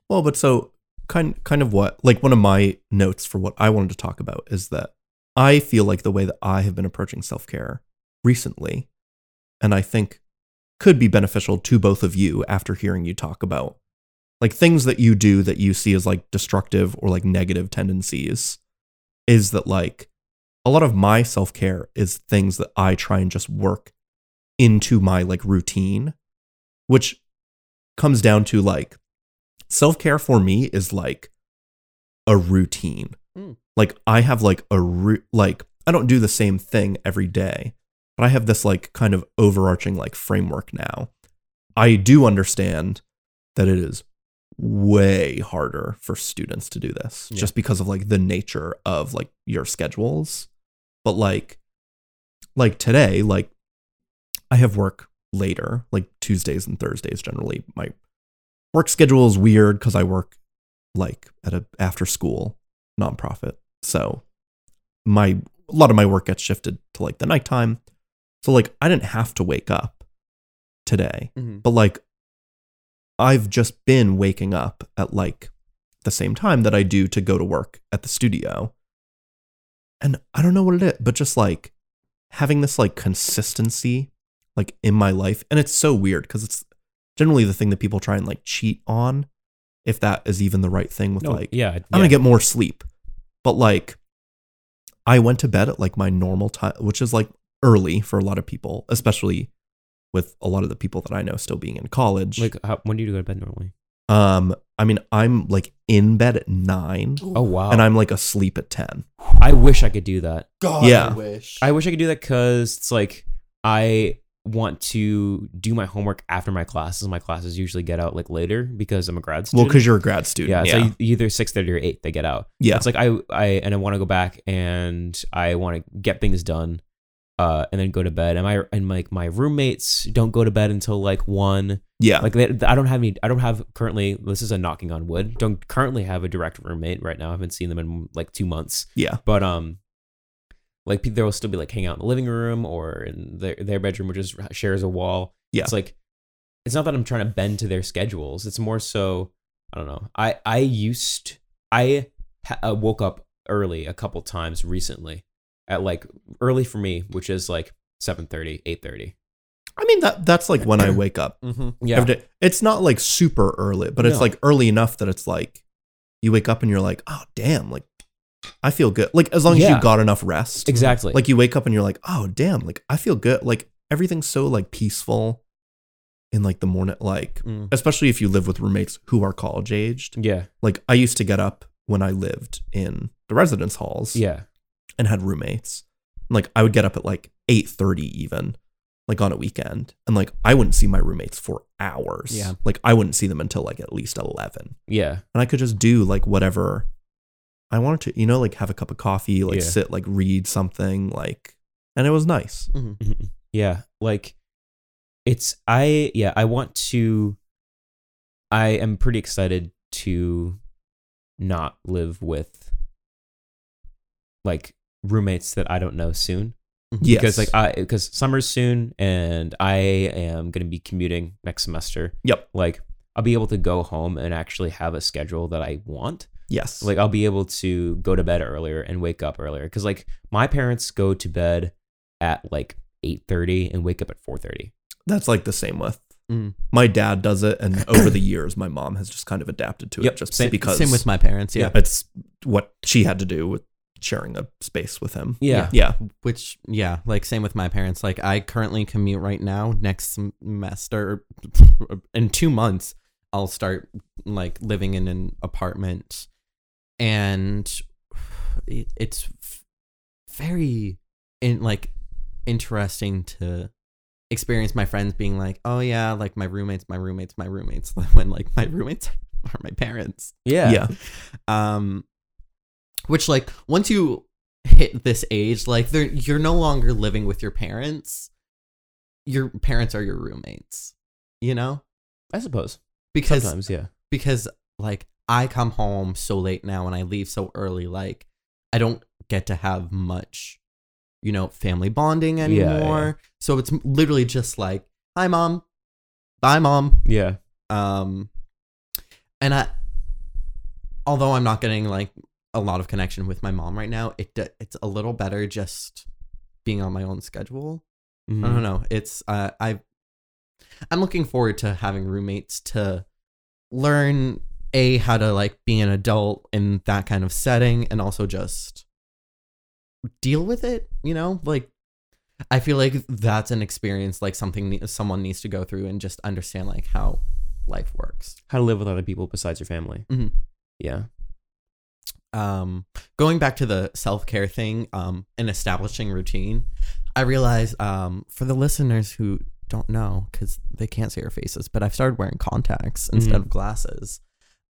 Well, but so kind kind of what like one of my notes for what I wanted to talk about is that I feel like the way that I have been approaching self-care recently and I think could be beneficial to both of you after hearing you talk about like things that you do that you see as like destructive or like negative tendencies is that like a lot of my self-care is things that I try and just work into my like routine which comes down to like self care for me is like a routine. Mm. Like I have like a ru- like I don't do the same thing every day, but I have this like kind of overarching like framework now. I do understand that it is way harder for students to do this Yeah. just because of like the nature of like your schedules. But like like today, like I have work later, like Tuesdays and Thursdays generally. My work schedule is weird because I work like at a after school nonprofit. So my a lot of my work gets shifted to like the nighttime. So like I didn't have to wake up today. mm-hmm. But like I've just been waking up at like the same time that I do to go to work at the studio. And I don't know what it is, but just like having this like consistency like in my life and it's so weird because it's generally the thing that people try and like cheat on if that is even the right thing with No, like yeah, I'm yeah. gonna get more sleep. But like, I went to bed at like my normal time, which is like early for a lot of people, especially with a lot of the people that I know still being in college. like how, when do you go to bed normally? Um, I mean, I'm like in bed at nine, Oh wow, and I'm like asleep at ten. I wish I could do that. God, Yeah. I wish. I wish I could do that because it's like I want to do my homework after my classes. My classes usually get out like later because I'm a grad student. Well, because you're a grad student. yeah, Yeah, it's like either six thirty or eight they get out. yeah, It's like I I and I want to go back and I want to get things done, uh, and then go to bed. And my and like my roommates don't go to bed until like one. yeah. Like they, I don't have any. I don't have currently. This is a knocking on wood. Don't currently have a direct roommate right now. I haven't seen them in like two months. yeah. But um, like there will still be like hang out in the living room or in their their bedroom, which just shares a wall. Yeah. it's like it's not that I'm trying to bend to their schedules. It's more so I don't know. I I used I ha- uh, woke up early a couple times recently at like early for me, which is like 7:30, 8:30. I mean that that's like when I wake up. hmm Yeah. It's not like super early, but it's No. like early enough that it's like you wake up and you're like, oh damn, like I feel good. Like as long as Yeah. you got enough rest. exactly. Like you wake up and you're like, oh damn, like I feel good. Like everything's so like peaceful in like the morning, like Mm. especially if you live with roommates who are college aged. yeah, Like I used to get up when I lived in the residence halls yeah, and had roommates. Like I would get up at like 8:30 even like on a weekend and like I wouldn't see my roommates for hours. Yeah. Like I wouldn't see them until like at least 11. yeah, And I could just do like whatever I wanted to, you know, like have a cup of coffee, like Yeah. sit, like read something, like and it was nice. Mhm. Mhm. yeah. Like it's I yeah I want to. I am pretty excited to not live with like roommates that I don't know soon. Yes. because like I because summer's soon and I am gonna be commuting next semester. Yep. Like I'll be able to go home and actually have a schedule that I want. yes. Like I'll be able to go to bed earlier and wake up earlier because like my parents go to bed at like eight thirty and wake up at four thirty. that's like the same with Mm. my dad does it and over the years my mom has just kind of adapted to it. Yep, just same- because Same with my parents. Yeah. it's what she had to do with sharing a space with him. Yeah. Yeah. Which, yeah, like same with my parents. Like I currently commute right now. Next semester, in two months, I'll start like living in an apartment, and it's very in like interesting to experience my friends being like, oh yeah, like my roommates, my roommates, my roommates, when like my roommates are my parents Yeah. Yeah. um which like once you hit this age like they're you're no longer living with your parents your parents are your roommates you know I suppose. because Sometimes, yeah. because like i come home so late now and i leave so early like i don't get to have much you know family bonding Yeah, yeah. anymore so it's literally just like hi mom bye mom Yeah. um and i although i'm not getting like a lot of connection with my mom right now it it's a little better just being on my own schedule i Mhm. don't know it's uh, i i'm looking forward to having roommates to learn a how to like be an adult in that kind of setting and also just deal with it you know like i feel like that's an experience like something someone needs to go through and just understand like how life works How to live with other people besides your family. Mhm. Yeah. Um going back to the self-care thing um and establishing routine i realize um for the listeners who don't know because they can't see our faces but i've started wearing contacts instead Mhm. of glasses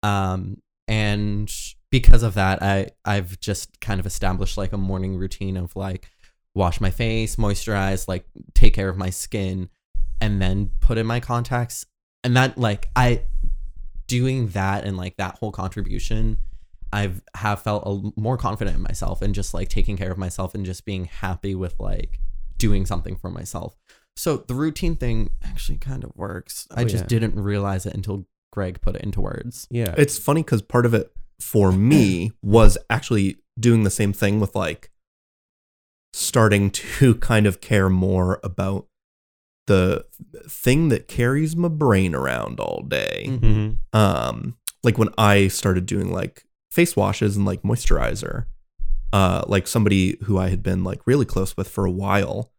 um and because of that i i've just kind of established like a morning routine of like wash my face moisturize like take care of my skin and then put in my contacts and that like i doing that and like that whole contribution I've have felt a, more confident in myself and just like taking care of myself and just being happy with like doing something for myself. So the routine thing actually kind of works. I Oh, just yeah. didn't realize it until Greg put it into words. Yeah. It's funny because part of it for me was actually doing the same thing with like starting to kind of care more about the thing that carries my brain around all day. Mhm. Mhm. Um, like when I started doing like face washes and like moisturizer, uh, like somebody who I had been like really close with for a while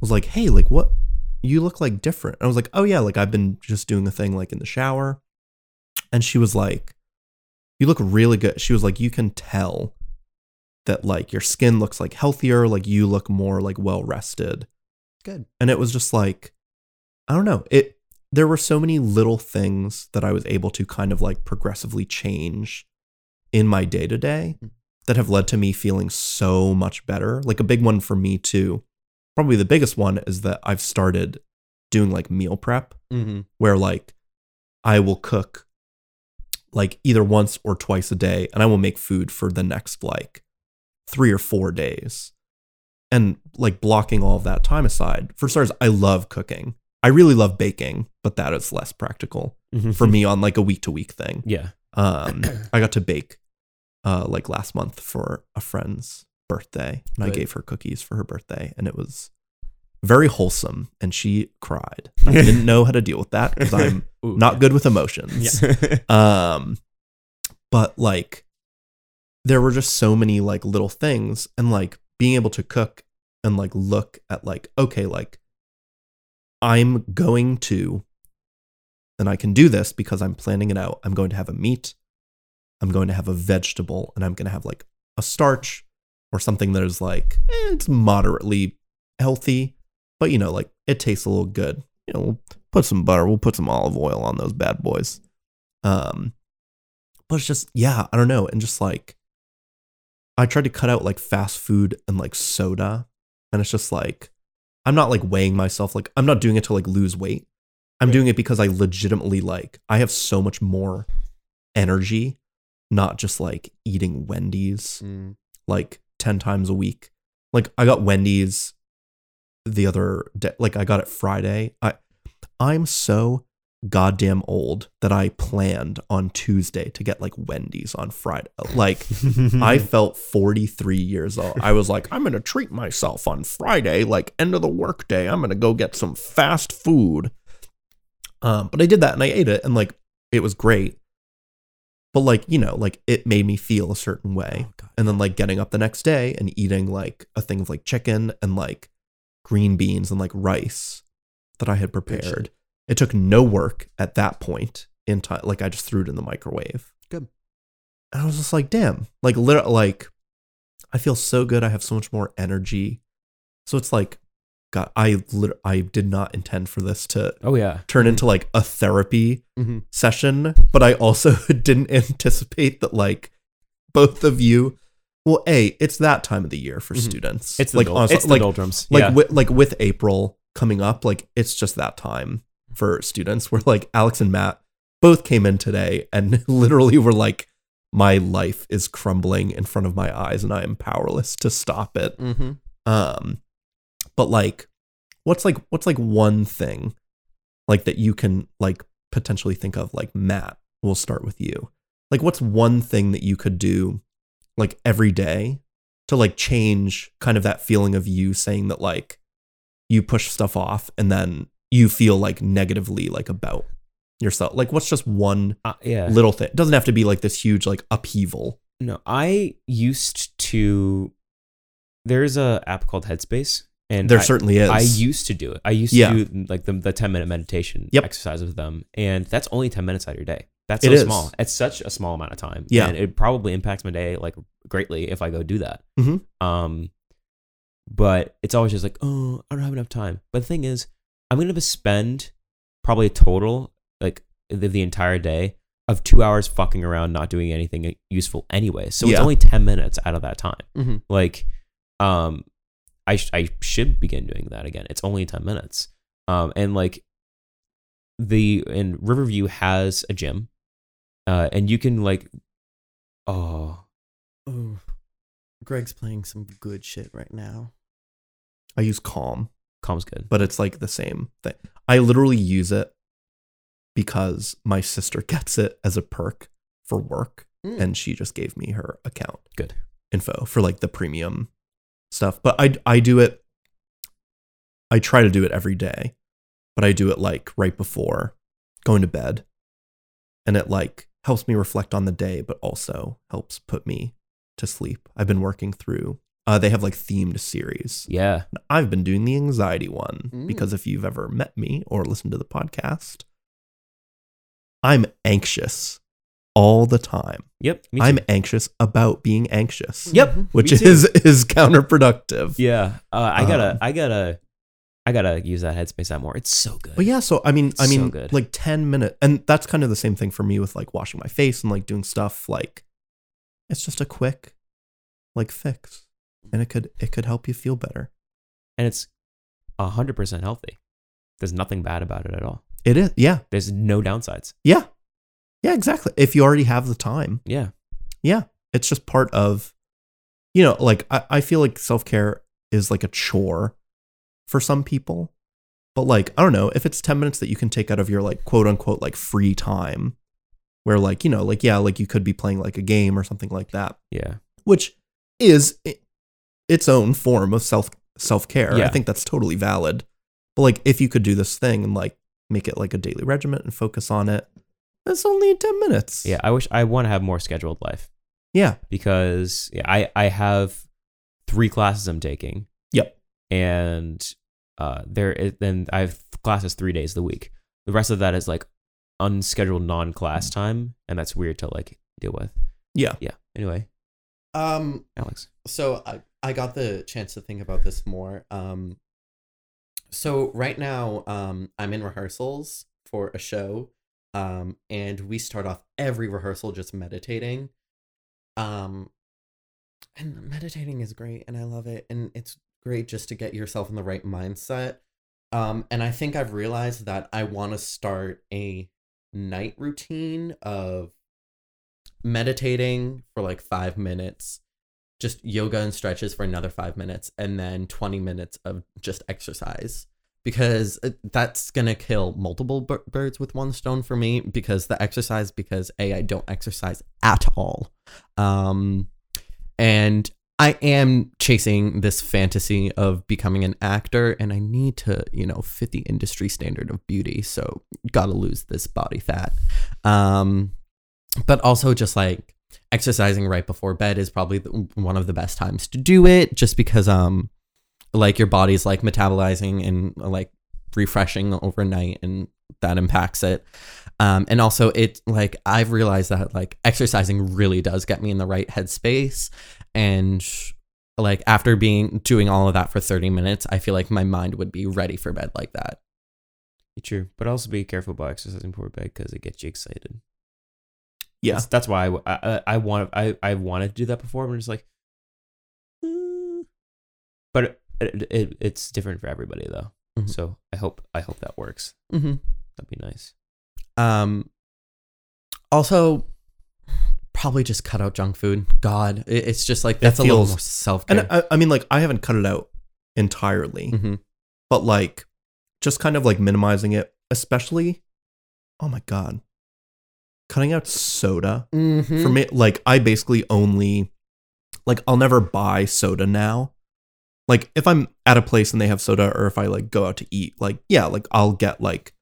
was like, "Hey, like what? You look like different." And I was like, "Oh yeah, like I've been just doing a thing like in the shower," and she was like, "You look really good." She was like, "You can tell." That like your skin looks like healthier, like you look more like well rested. Good. And it was just like, I don't know. It there were so many little things that I was able to kind of like progressively change in my day to day that have led to me feeling so much better. Like a big one for me too. Probably the biggest one is that I've started doing like meal prep Mm-hmm. where like I will cook like either once or twice a day and I will make food for the next like 3 or 4 days. And like blocking all of that time aside. For starters, I love cooking. I really love baking, but that is less practical for me on like a week to week thing. Yeah. Um, I got to bake uh, like last month for a friend's birthday, and I gave her cookies for her birthday, and it was very wholesome. And she cried. I didn't know how to deal with that because I'm Ooh, not yeah. good with emotions. Um, but like, there were just so many like little things, and like being able to cook and like look at like okay, like I'm going to, and I can do this because I'm planning it out. I'm going to have a meat, I'm going to have a vegetable, and I'm going to have like a starch or something that is like eh, it's moderately healthy, but you know, like it tastes a little good. You know, we'll put some butter, we'll put some olive oil on those bad boys. Um, but it's just yeah, I don't know, and just like I tried to cut out like fast food and like soda, and it's just like I'm not like weighing myself. Like I'm not doing it to like lose weight. I'm Right. doing it because I legitimately like I have so much more energy, not just like eating Wendy's Mm. like 10 times a week. Like I got Wendy's the other day, like I got it Friday. I I'm so goddamn old that I planned on Tuesday to get like Wendy's on Friday. Like I felt 43 years old. I was like, I'm to treat myself on Friday, like end of the workday. I'm to go get some fast food. Um, but I did that and I ate it and like it was great. But like, you know, like it made me feel a certain way. Oh, And then like getting up the next day and eating like a thing of like chicken and like green beans and like rice that I had prepared. It took no work at that point in time. Like I just threw it in the microwave. Good. And I was just like, damn, like literally, like I feel so good. I have so much more energy. So it's like, God, I lit- I did not intend for this to oh yeah. turn into like a therapy Mhm. session, but I also didn't anticipate that like both of you. Well, a it's that time of the year for Mhm. students. It's like honestly, it's like doldrums. like yeah. with, like with April coming up, like it's just that time for students. Where like Alex and Matt both came in today and literally were like, "My life is crumbling in front of my eyes, and I am powerless to stop it." Mm-hmm. Um, but like, what's like what's like one thing like that you can like potentially think of? Like Matt, we'll start with you. Like, what's one thing that you could do like every day to like change kind of that feeling of you saying that like you push stuff off and then you feel like negatively like about yourself? Like, what's just one Uh, yeah. little thing? It doesn't have to be like this huge like upheaval. No, I used to. There's a app called Headspace, and There I, certainly is. I used to do it. I used Yeah. to do like the the ten minute meditation Yep. exercise with them, and that's only ten minutes out of your day. That's It so is. small. It's such a small amount of time. Yeah. and it probably impacts my day like greatly if I go do that. Mhm. Um, but it's always just like, oh, I don't have enough time. But the thing is, I'm gonna spend probably a total like the, the entire day of two hours fucking around, not doing anything useful anyway. So it's only ten minutes out of that time. Mhm. Like, um, I sh- I should begin doing that again. It's only ten minutes. Um, and like the and Riverview has a gym, uh, and you can like, oh, Ooh. Greg's playing some good shit right now. I use Calm. calm's good. but it's like the same thing. I literally use it because my sister gets it as a perk for work Mm. and she just gave me her account Good. info for like the premium stuff. But I I do it I try to do it every day, but I do it like right before going to bed. And it like helps me reflect on the day, but also helps put me to sleep. I've been working through. Uh, they have like themed series. Yeah. I've been doing the anxiety one Mm. because if you've ever met me or listened to the podcast, I'm anxious all the time. Yep. me I'm anxious about being anxious. Yep. Which me too. is is counterproductive. Yeah. Uh, I gotta. Um, I gotta. I gotta use that headspace out more. It's so good. But yeah, so I mean, I So mean, good. like ten minutes, and that's kind of the same thing for me with like washing my face and like doing stuff. Like, it's just a quick, like fix, and it could it could help you feel better. and it's hundred percent healthy. There's nothing bad about it at all. It is, yeah, There's no downsides. yeah, yeah, exactly. If you already have the time, Yeah. yeah, it's just part of, you know, like I, I feel like self care is like a chore for some people, but like I don't know if it's ten minutes that you can take out of your like quote unquote like free time, where like you know like yeah like you could be playing like a game or something like that, Yeah. which is its own form of self self care. I think that's totally valid. But like if you could do this thing and like make it like a daily regiment and focus on it, it's only ten minutes. Yeah. I wish I want to have more scheduled life yeah, because yeah, I I have three classes I'm taking. Yep. And uh, there is then I have classes three days the week. The rest of that is like unscheduled non-class time, and that's weird to like deal with. yeah. Yeah. Anyway, Um, Alex. so I, I got the chance to think about this more. Um, so right now, um, I'm in rehearsals for a show, um, and we start off every rehearsal just meditating. Um, and meditating is great, and I love it, and it's great just to get yourself in the right mindset. Um, and I think I've realized that I want to start a night routine of meditating for like five minutes just yoga and stretches for another five minutes and then 20 minutes of just exercise because that's gonna kill multiple bir- birds with one stone for me because the exercise because a i don't exercise at all. Um and i am chasing this fantasy of becoming an actor and i need to you know fit the industry standard of beauty so gotta lose this body fat. Um but also just like exercising right before bed is probably the, one of the best times to do it just because um like your body's like metabolizing and like refreshing overnight and that impacts it um and also it like i've realized that like exercising really does get me in the right headspace and like after being doing all of that for 30 minutes i feel like my mind would be ready for bed like that True, but also be careful about exercising before bed because it gets you excited. Yeah. That's, that's why I, I I want I I wanted to do that before. But I'm just like, "Mm." but it, it, it it's different for everybody though. Mhm. So I hope I hope that works. mm-hmm. That'd be nice. Um, also, probably just cut out junk food. God, it- it's just like that's a little feels- more self And. I, I mean, like, I haven't cut it out entirely, hmm but like, just kind of like minimizing it, especially. Oh my god, cutting out soda Mm-hmm. for me. Like, I basically only, like, I'll never buy soda now. Like, if I'm at a place and they have soda, or if I like go out to eat, like, yeah, like I'll get like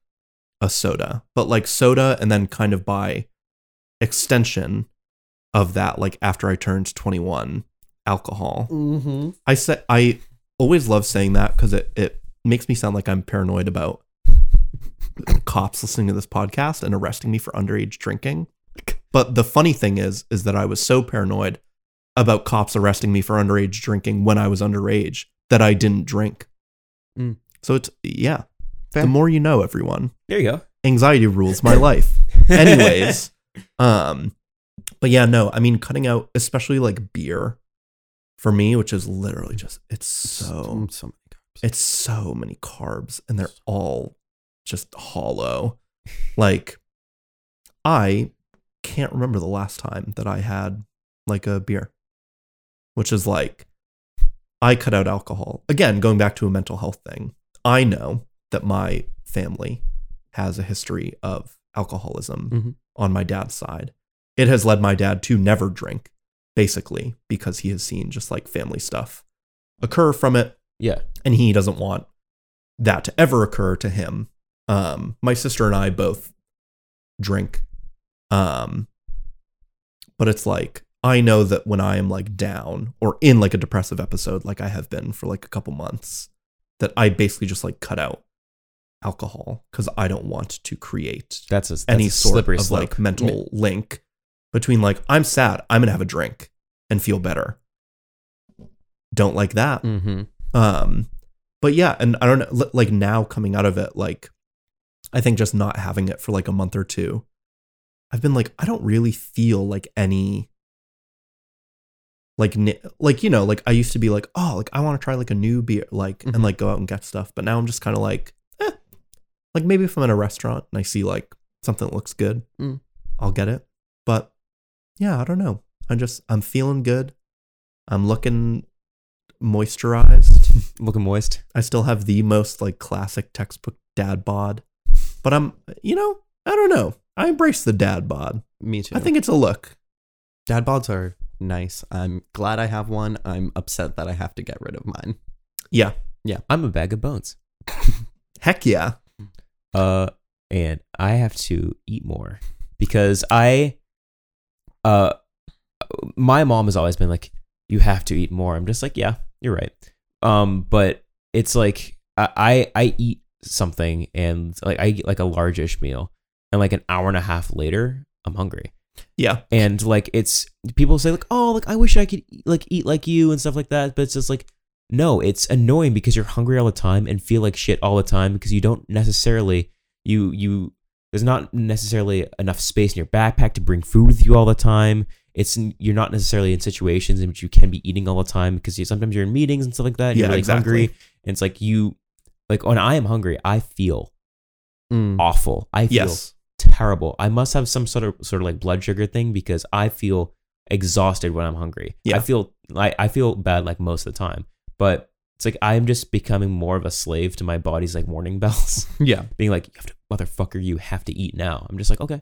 a soda, but like soda, and then kind of by extension of that, like after I turned 21, alcohol. Mm-hmm. I said I always love saying that because it, it makes me sound like I'm paranoid about cops listening to this podcast and arresting me for underage drinking. But the funny thing is, is that I was so paranoid about cops arresting me for underage drinking when I was underage that I didn't drink. Mm. So it's yeah. Fair. The more you know, everyone. There you go. Anxiety rules my life. Anyways, um, but yeah, no, I mean cutting out, especially like beer, for me, which is literally just it's so so many carbs. it's so many carbs and they're all just hollow. Like I can't remember the last time that I had like a beer, which is like I cut out alcohol. Again, going back to a mental health thing. I know that my family has a history of alcoholism Mhm. on my dad's side. It has led my dad to never drink, basically, because he has seen just like family stuff occur from it Yeah. and he doesn't want that to ever occur to him. Um, my sister and I both drink, um, but it's like I know that when I am like down or in like a depressive episode, like I have been for like a couple months, that I basically just like cut out alcohol because I don't want to create That's a that's any sort slippery of slope. like mental link between like I'm sad, I'm gonna have a drink and feel better. Don't like that. Mm-hmm. Um, but yeah, and I don't know, like now coming out of it, like I think just not having it for like a month or two, I've been like, I don't really feel like any, like, like you know, like I used to be like, oh, like I want to try like a new beer, like, Mhm. and like go out and get stuff. But now I'm just kind of like, eh, like maybe if I'm in a restaurant and I see like something that looks good, Mm. I'll get it. But yeah, I don't know. I'm just I'm feeling good. I'm looking moisturized. Looking moist. I still have the most like classic textbook dad bod. But I'm you know, I don't know. I embrace the dad bod. Me too. I think it's a look. dad bods are nice. I'm glad I have one. I'm upset that I have to get rid of mine. Yeah. Yeah. I'm a bag of bones. Heck yeah. Uh, and I have to eat more because I, uh, my mom has always been like, "You have to eat more." I'm just like, "Yeah, you're right." Um, but it's like I I, eat something and like I eat like a largish meal, and like an hour and a half later, I'm hungry. Yeah. and like it's people say like oh like i wish i could like eat like you and stuff like that but it's just like no it's annoying because you're hungry all the time and feel like shit all the time because you don't necessarily you you there's not necessarily enough space in your backpack to bring food with you all the time it's you're not necessarily in situations in which you can be eating all the time because you, sometimes you're in meetings and stuff like that and Yeah, you're like exactly. hungry and it's like you like when i am hungry i feel Mm. awful i feel Yes. Terrible. I must have some sort of sort of like blood sugar thing because I feel exhausted when I'm hungry. Yeah. I feel like I feel bad like most of the time. But it's like I'm just becoming more of a slave to my body's like warning bells. Yeah. Being like, you have to motherfucker, you have to eat now. I'm just like, okay.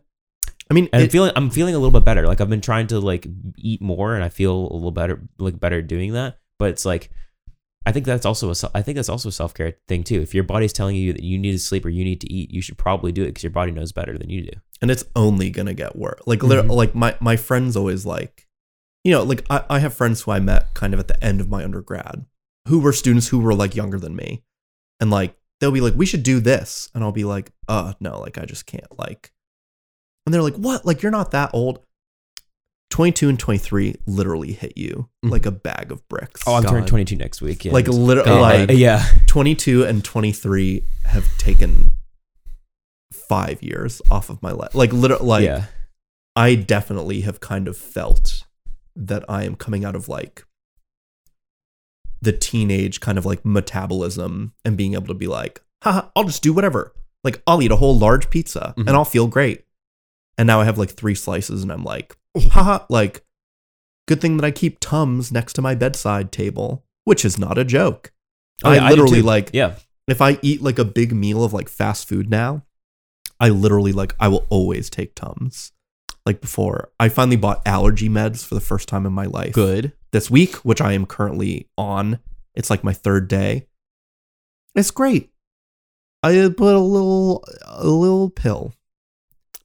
I mean, And I'm feeling I'm feeling a little bit better. Like I've been trying to like eat more and I feel a little better like better doing that. But it's like I think that's also a I think that's also a self care thing too. If your body's telling you that you need to sleep or you need to eat, you should probably do it because your body knows better than you do. and it's only gonna get worse. Like, Mhm. like my my friends always like, you know, like I, I have friends who I met kind of at the end of my undergrad, who were students who were like younger than me, and like they'll be like, we should do this, and I'll be like, uh, no, like I just can't, like, and they're like, what? Like you're not that old. 22 and 23 literally hit you Mhm. like a bag of bricks. Oh, I'm turning 22 next week. like literally like yeah. 22 and 23 have taken five years off of my life. Like literally, like yeah. I definitely have kind of felt that I am coming out of like the teenage kind of like metabolism and being able to be like, haha, I'll just do whatever. Like I'll eat a whole large pizza Mhm. and I'll feel great. And now I have like three slices and I'm like, haha, like good thing that I keep Tums next to my bedside table, which is not a joke. Oh, yeah, I literally too. like Yeah. if I eat like a big meal of like fast food now, I literally like I will always take Tums. Like before, I finally bought allergy meds for the first time in my life. Good. This week, which I am currently on. It's like my third day. It's great. I uh, put a little a little pill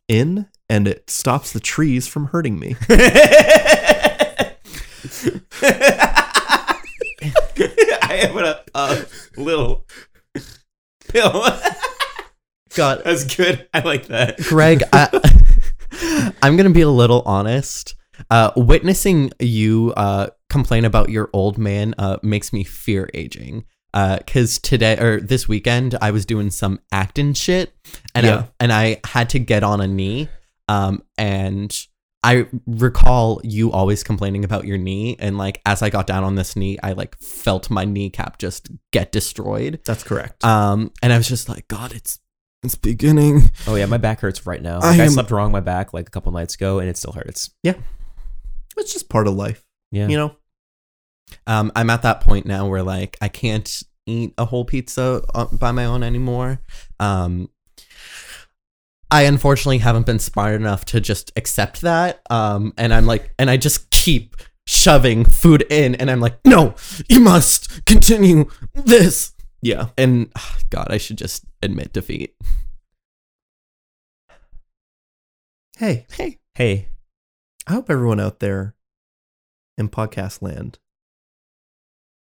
in and it stops the trees from hurting me. I have a, a little pill. God, That's good. I like that. Greg, I, I'm gonna be a little honest. Uh, witnessing you uh, complain about your old man uh, makes me fear aging. Because today or this weekend, I was doing some acting shit, and Yeah. I, and I had to get on a knee. Um, and I recall you always complaining about your knee, and like as I got down on this knee, I like felt my kneecap just get destroyed. That's correct. Um, and I was just like, God, it's it's beginning. Oh yeah, my back hurts right now. I Like, I, am- slept wrong on my back like a couple nights ago, and it still hurts. Yeah, it's just part of life, Yeah. you know. Um, I'm at that point now where like I can't eat a whole pizza uh, by my own anymore. Um, I unfortunately haven't been smart enough to just accept that. Um, and I'm like, and I just keep shoving food in, and I'm like, no, you must continue this. Yeah. And God, I should just admit defeat. Hey, Hey, Hey, I hope everyone out there in podcast land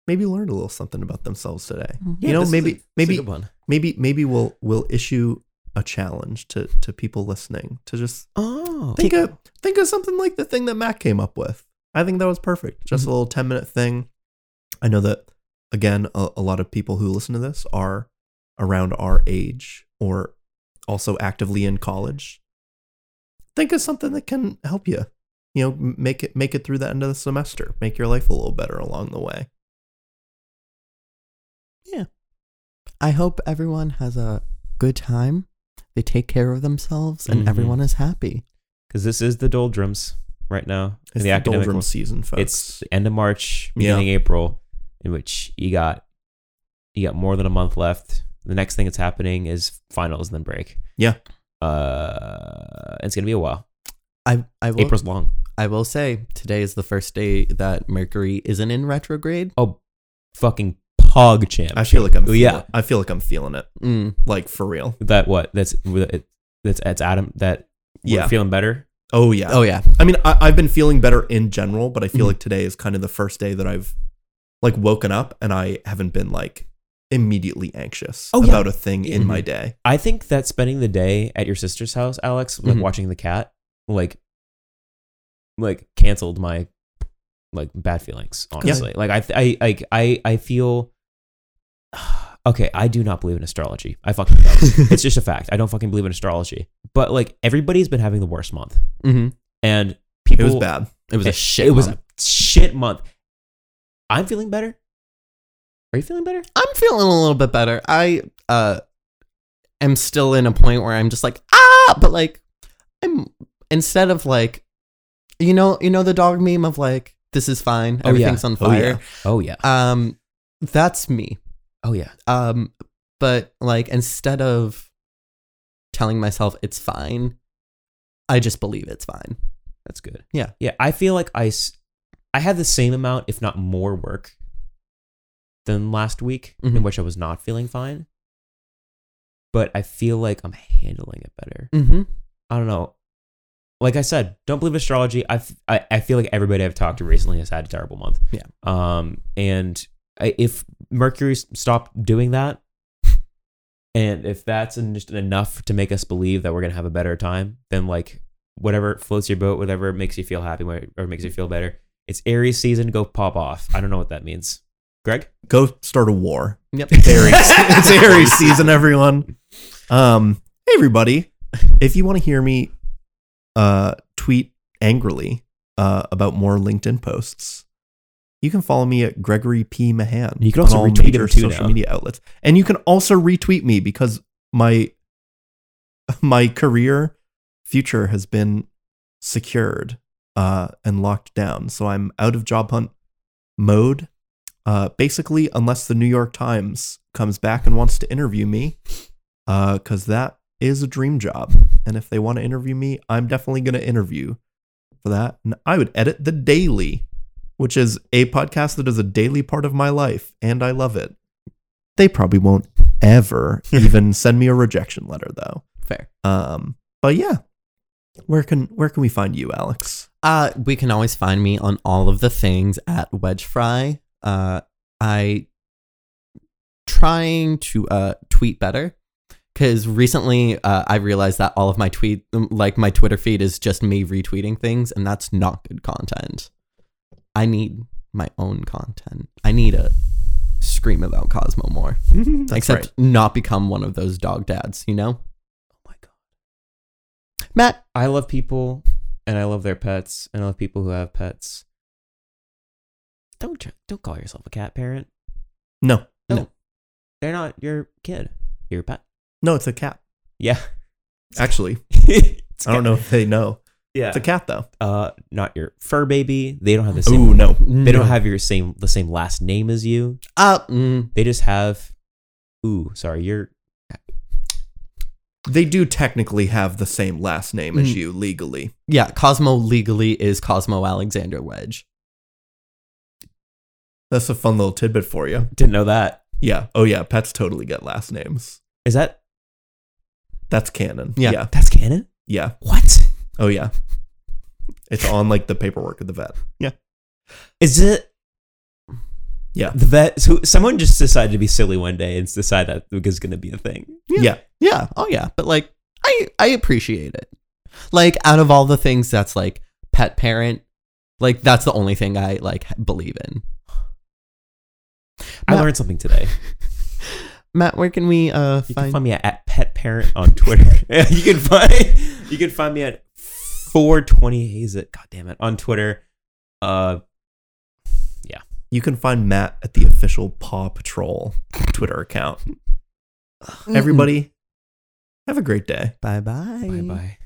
maybe learned a little something about themselves today. Yeah, you know, this is a- maybe a maybe maybe maybe we'll we'll issue a challenge to to people listening to just Oh, think of think of something like the thing that Matt came up with. I think that was perfect. Just Mm-hmm. a little 10 minute thing. I know that again a, a lot of people who listen to this are around our age or also actively in college. Think of something that can help you. You know, make it make it through the end of the semester. Make your life a little better along the way. Yeah. I hope everyone has a good time. They take care of themselves and Mhm. everyone is happy. because this is the doldrums right now in It's the the, academic. doldrum world. season, folks. It's the end of March, Yeah. beginning April, in which you got you got more than a month left. The next thing that's happening is finals, and then break. Yeah. Uh, it's gonna be a while. I I will April's long. I will say today is the first day that Mercury isn't in retrograde. Oh, fucking pog champ. I feel like I'm feeling, yeah. I feel like I'm feeling it. Mm. Like for real. that what that's that's that's Adam that Yeah. feeling better. Oh yeah. Oh yeah. I mean, I, I've been feeling better in general, but I feel Mhm. like today is kind of the first day that I've like woken up and I haven't been like immediately anxious Oh, yeah. about a thing in Mhm. my day. I think that spending the day at your sister's house, Alex, like Mhm. watching the cat, like like canceled my like bad feelings. Honestly, like I I like I I feel. Okay, I do not believe in astrology. I fucking don't. it's just a fact. I don't fucking believe in astrology. But like everybody's been having the worst month, hmm and people. It was bad. It was a shit. it was month. a shit month. I'm feeling better. Are you feeling better? I'm feeling a little bit better. I uh am still in a point where I'm just like ah, but like I'm instead of like you know you know the dog meme of like this is fine, Oh, yeah. everything's on Oh, yeah. fire. Oh yeah. Um, that's me. Oh yeah. Um, but like instead of telling myself it's fine, I just believe it's fine. That's good. Yeah. Yeah. I feel like I, s- I had the same amount, if not more work than last week, in Mhm. which I was not feeling fine. But I feel like I'm handling it better. Mm-hmm. I don't know. Like I said, don't believe in astrology. I, f- I, I feel like everybody I've talked to recently has had a terrible month. Yeah. Um, and I, if Mercury s- stopped doing that, and if that's en- just enough to make us believe that we're gonna have a better time, then like whatever floats your boat, whatever makes you feel happy, or makes you feel better. It's Aries season. Go pop off. I don't know what that means. Greg. Go start a war. Yep. It's Aries, it's Aries season, everyone. Um, hey everybody. If you want to hear me uh tweet angrily uh about more LinkedIn posts, you can follow me at Gregory P. Mahan. You can on also all retweet major too social now. media outlets. And you can also retweet me because my my career future has been secured uh and locked down. So I'm out of job hunt mode. Uh basically unless the New York Times comes back and wants to interview me, uh, cuz that is a dream job. And if they want to interview me, I'm definitely going to interview for that. And I would edit The Daily, which is a podcast that is a daily part of my life, and I love it. They probably won't ever even send me a rejection letter though. Fair. Um, but yeah. Where can where can we find you, Alex? Uh, we can always find me on all of the things at Wedge Fry. Uh, I trying to uh tweet better because recently uh, I realized that all of my tweet, like my Twitter feed, is just me retweeting things, and that's not good content. I need my own content. I need to scream about Cosmo more, except right. not become one of those dog dads. You know, Oh my god. Matt. I love people and I love their pets and I love people who have pets. Don't don't call yourself a cat parent. No. No. They're not your kid. Your pet. No, it's a cat. Yeah. Actually, I don't know if they know. Yeah. It's a cat though. uh not your fur baby. They don't have the same Ooh, no. they don't have your same the same last name as you. Uh, mm, They just have ooh, sorry, you're They do technically have the same last name as Mm. you legally. yeah. Cosmo legally is Cosmo Alexander Wedge. That's a fun little tidbit for you. didn't know that. Yeah. Oh yeah, pets totally get last names. Is that That's canon. Yeah. Yeah. that's canon? Yeah. What? Oh yeah. It's on like the paperwork of the vet. Yeah. Is it Yeah. the vet? So someone just decided to be silly one day and decide that was going to be a thing. Yeah. Yeah. Yeah. Oh yeah. But like I I appreciate it. Like out of all the things that's like pet parent, like that's the only thing I like believe in. I Matt- learned something today. Matt, where can we uh You can find find me at, at pet parent on Twitter. you can find you can find me at 420 haze it. God damn it on Twitter. Uh, yeah. You can find Matt at the official Paw Patrol Twitter account. Everybody, have a great day. Bye bye. bye bye.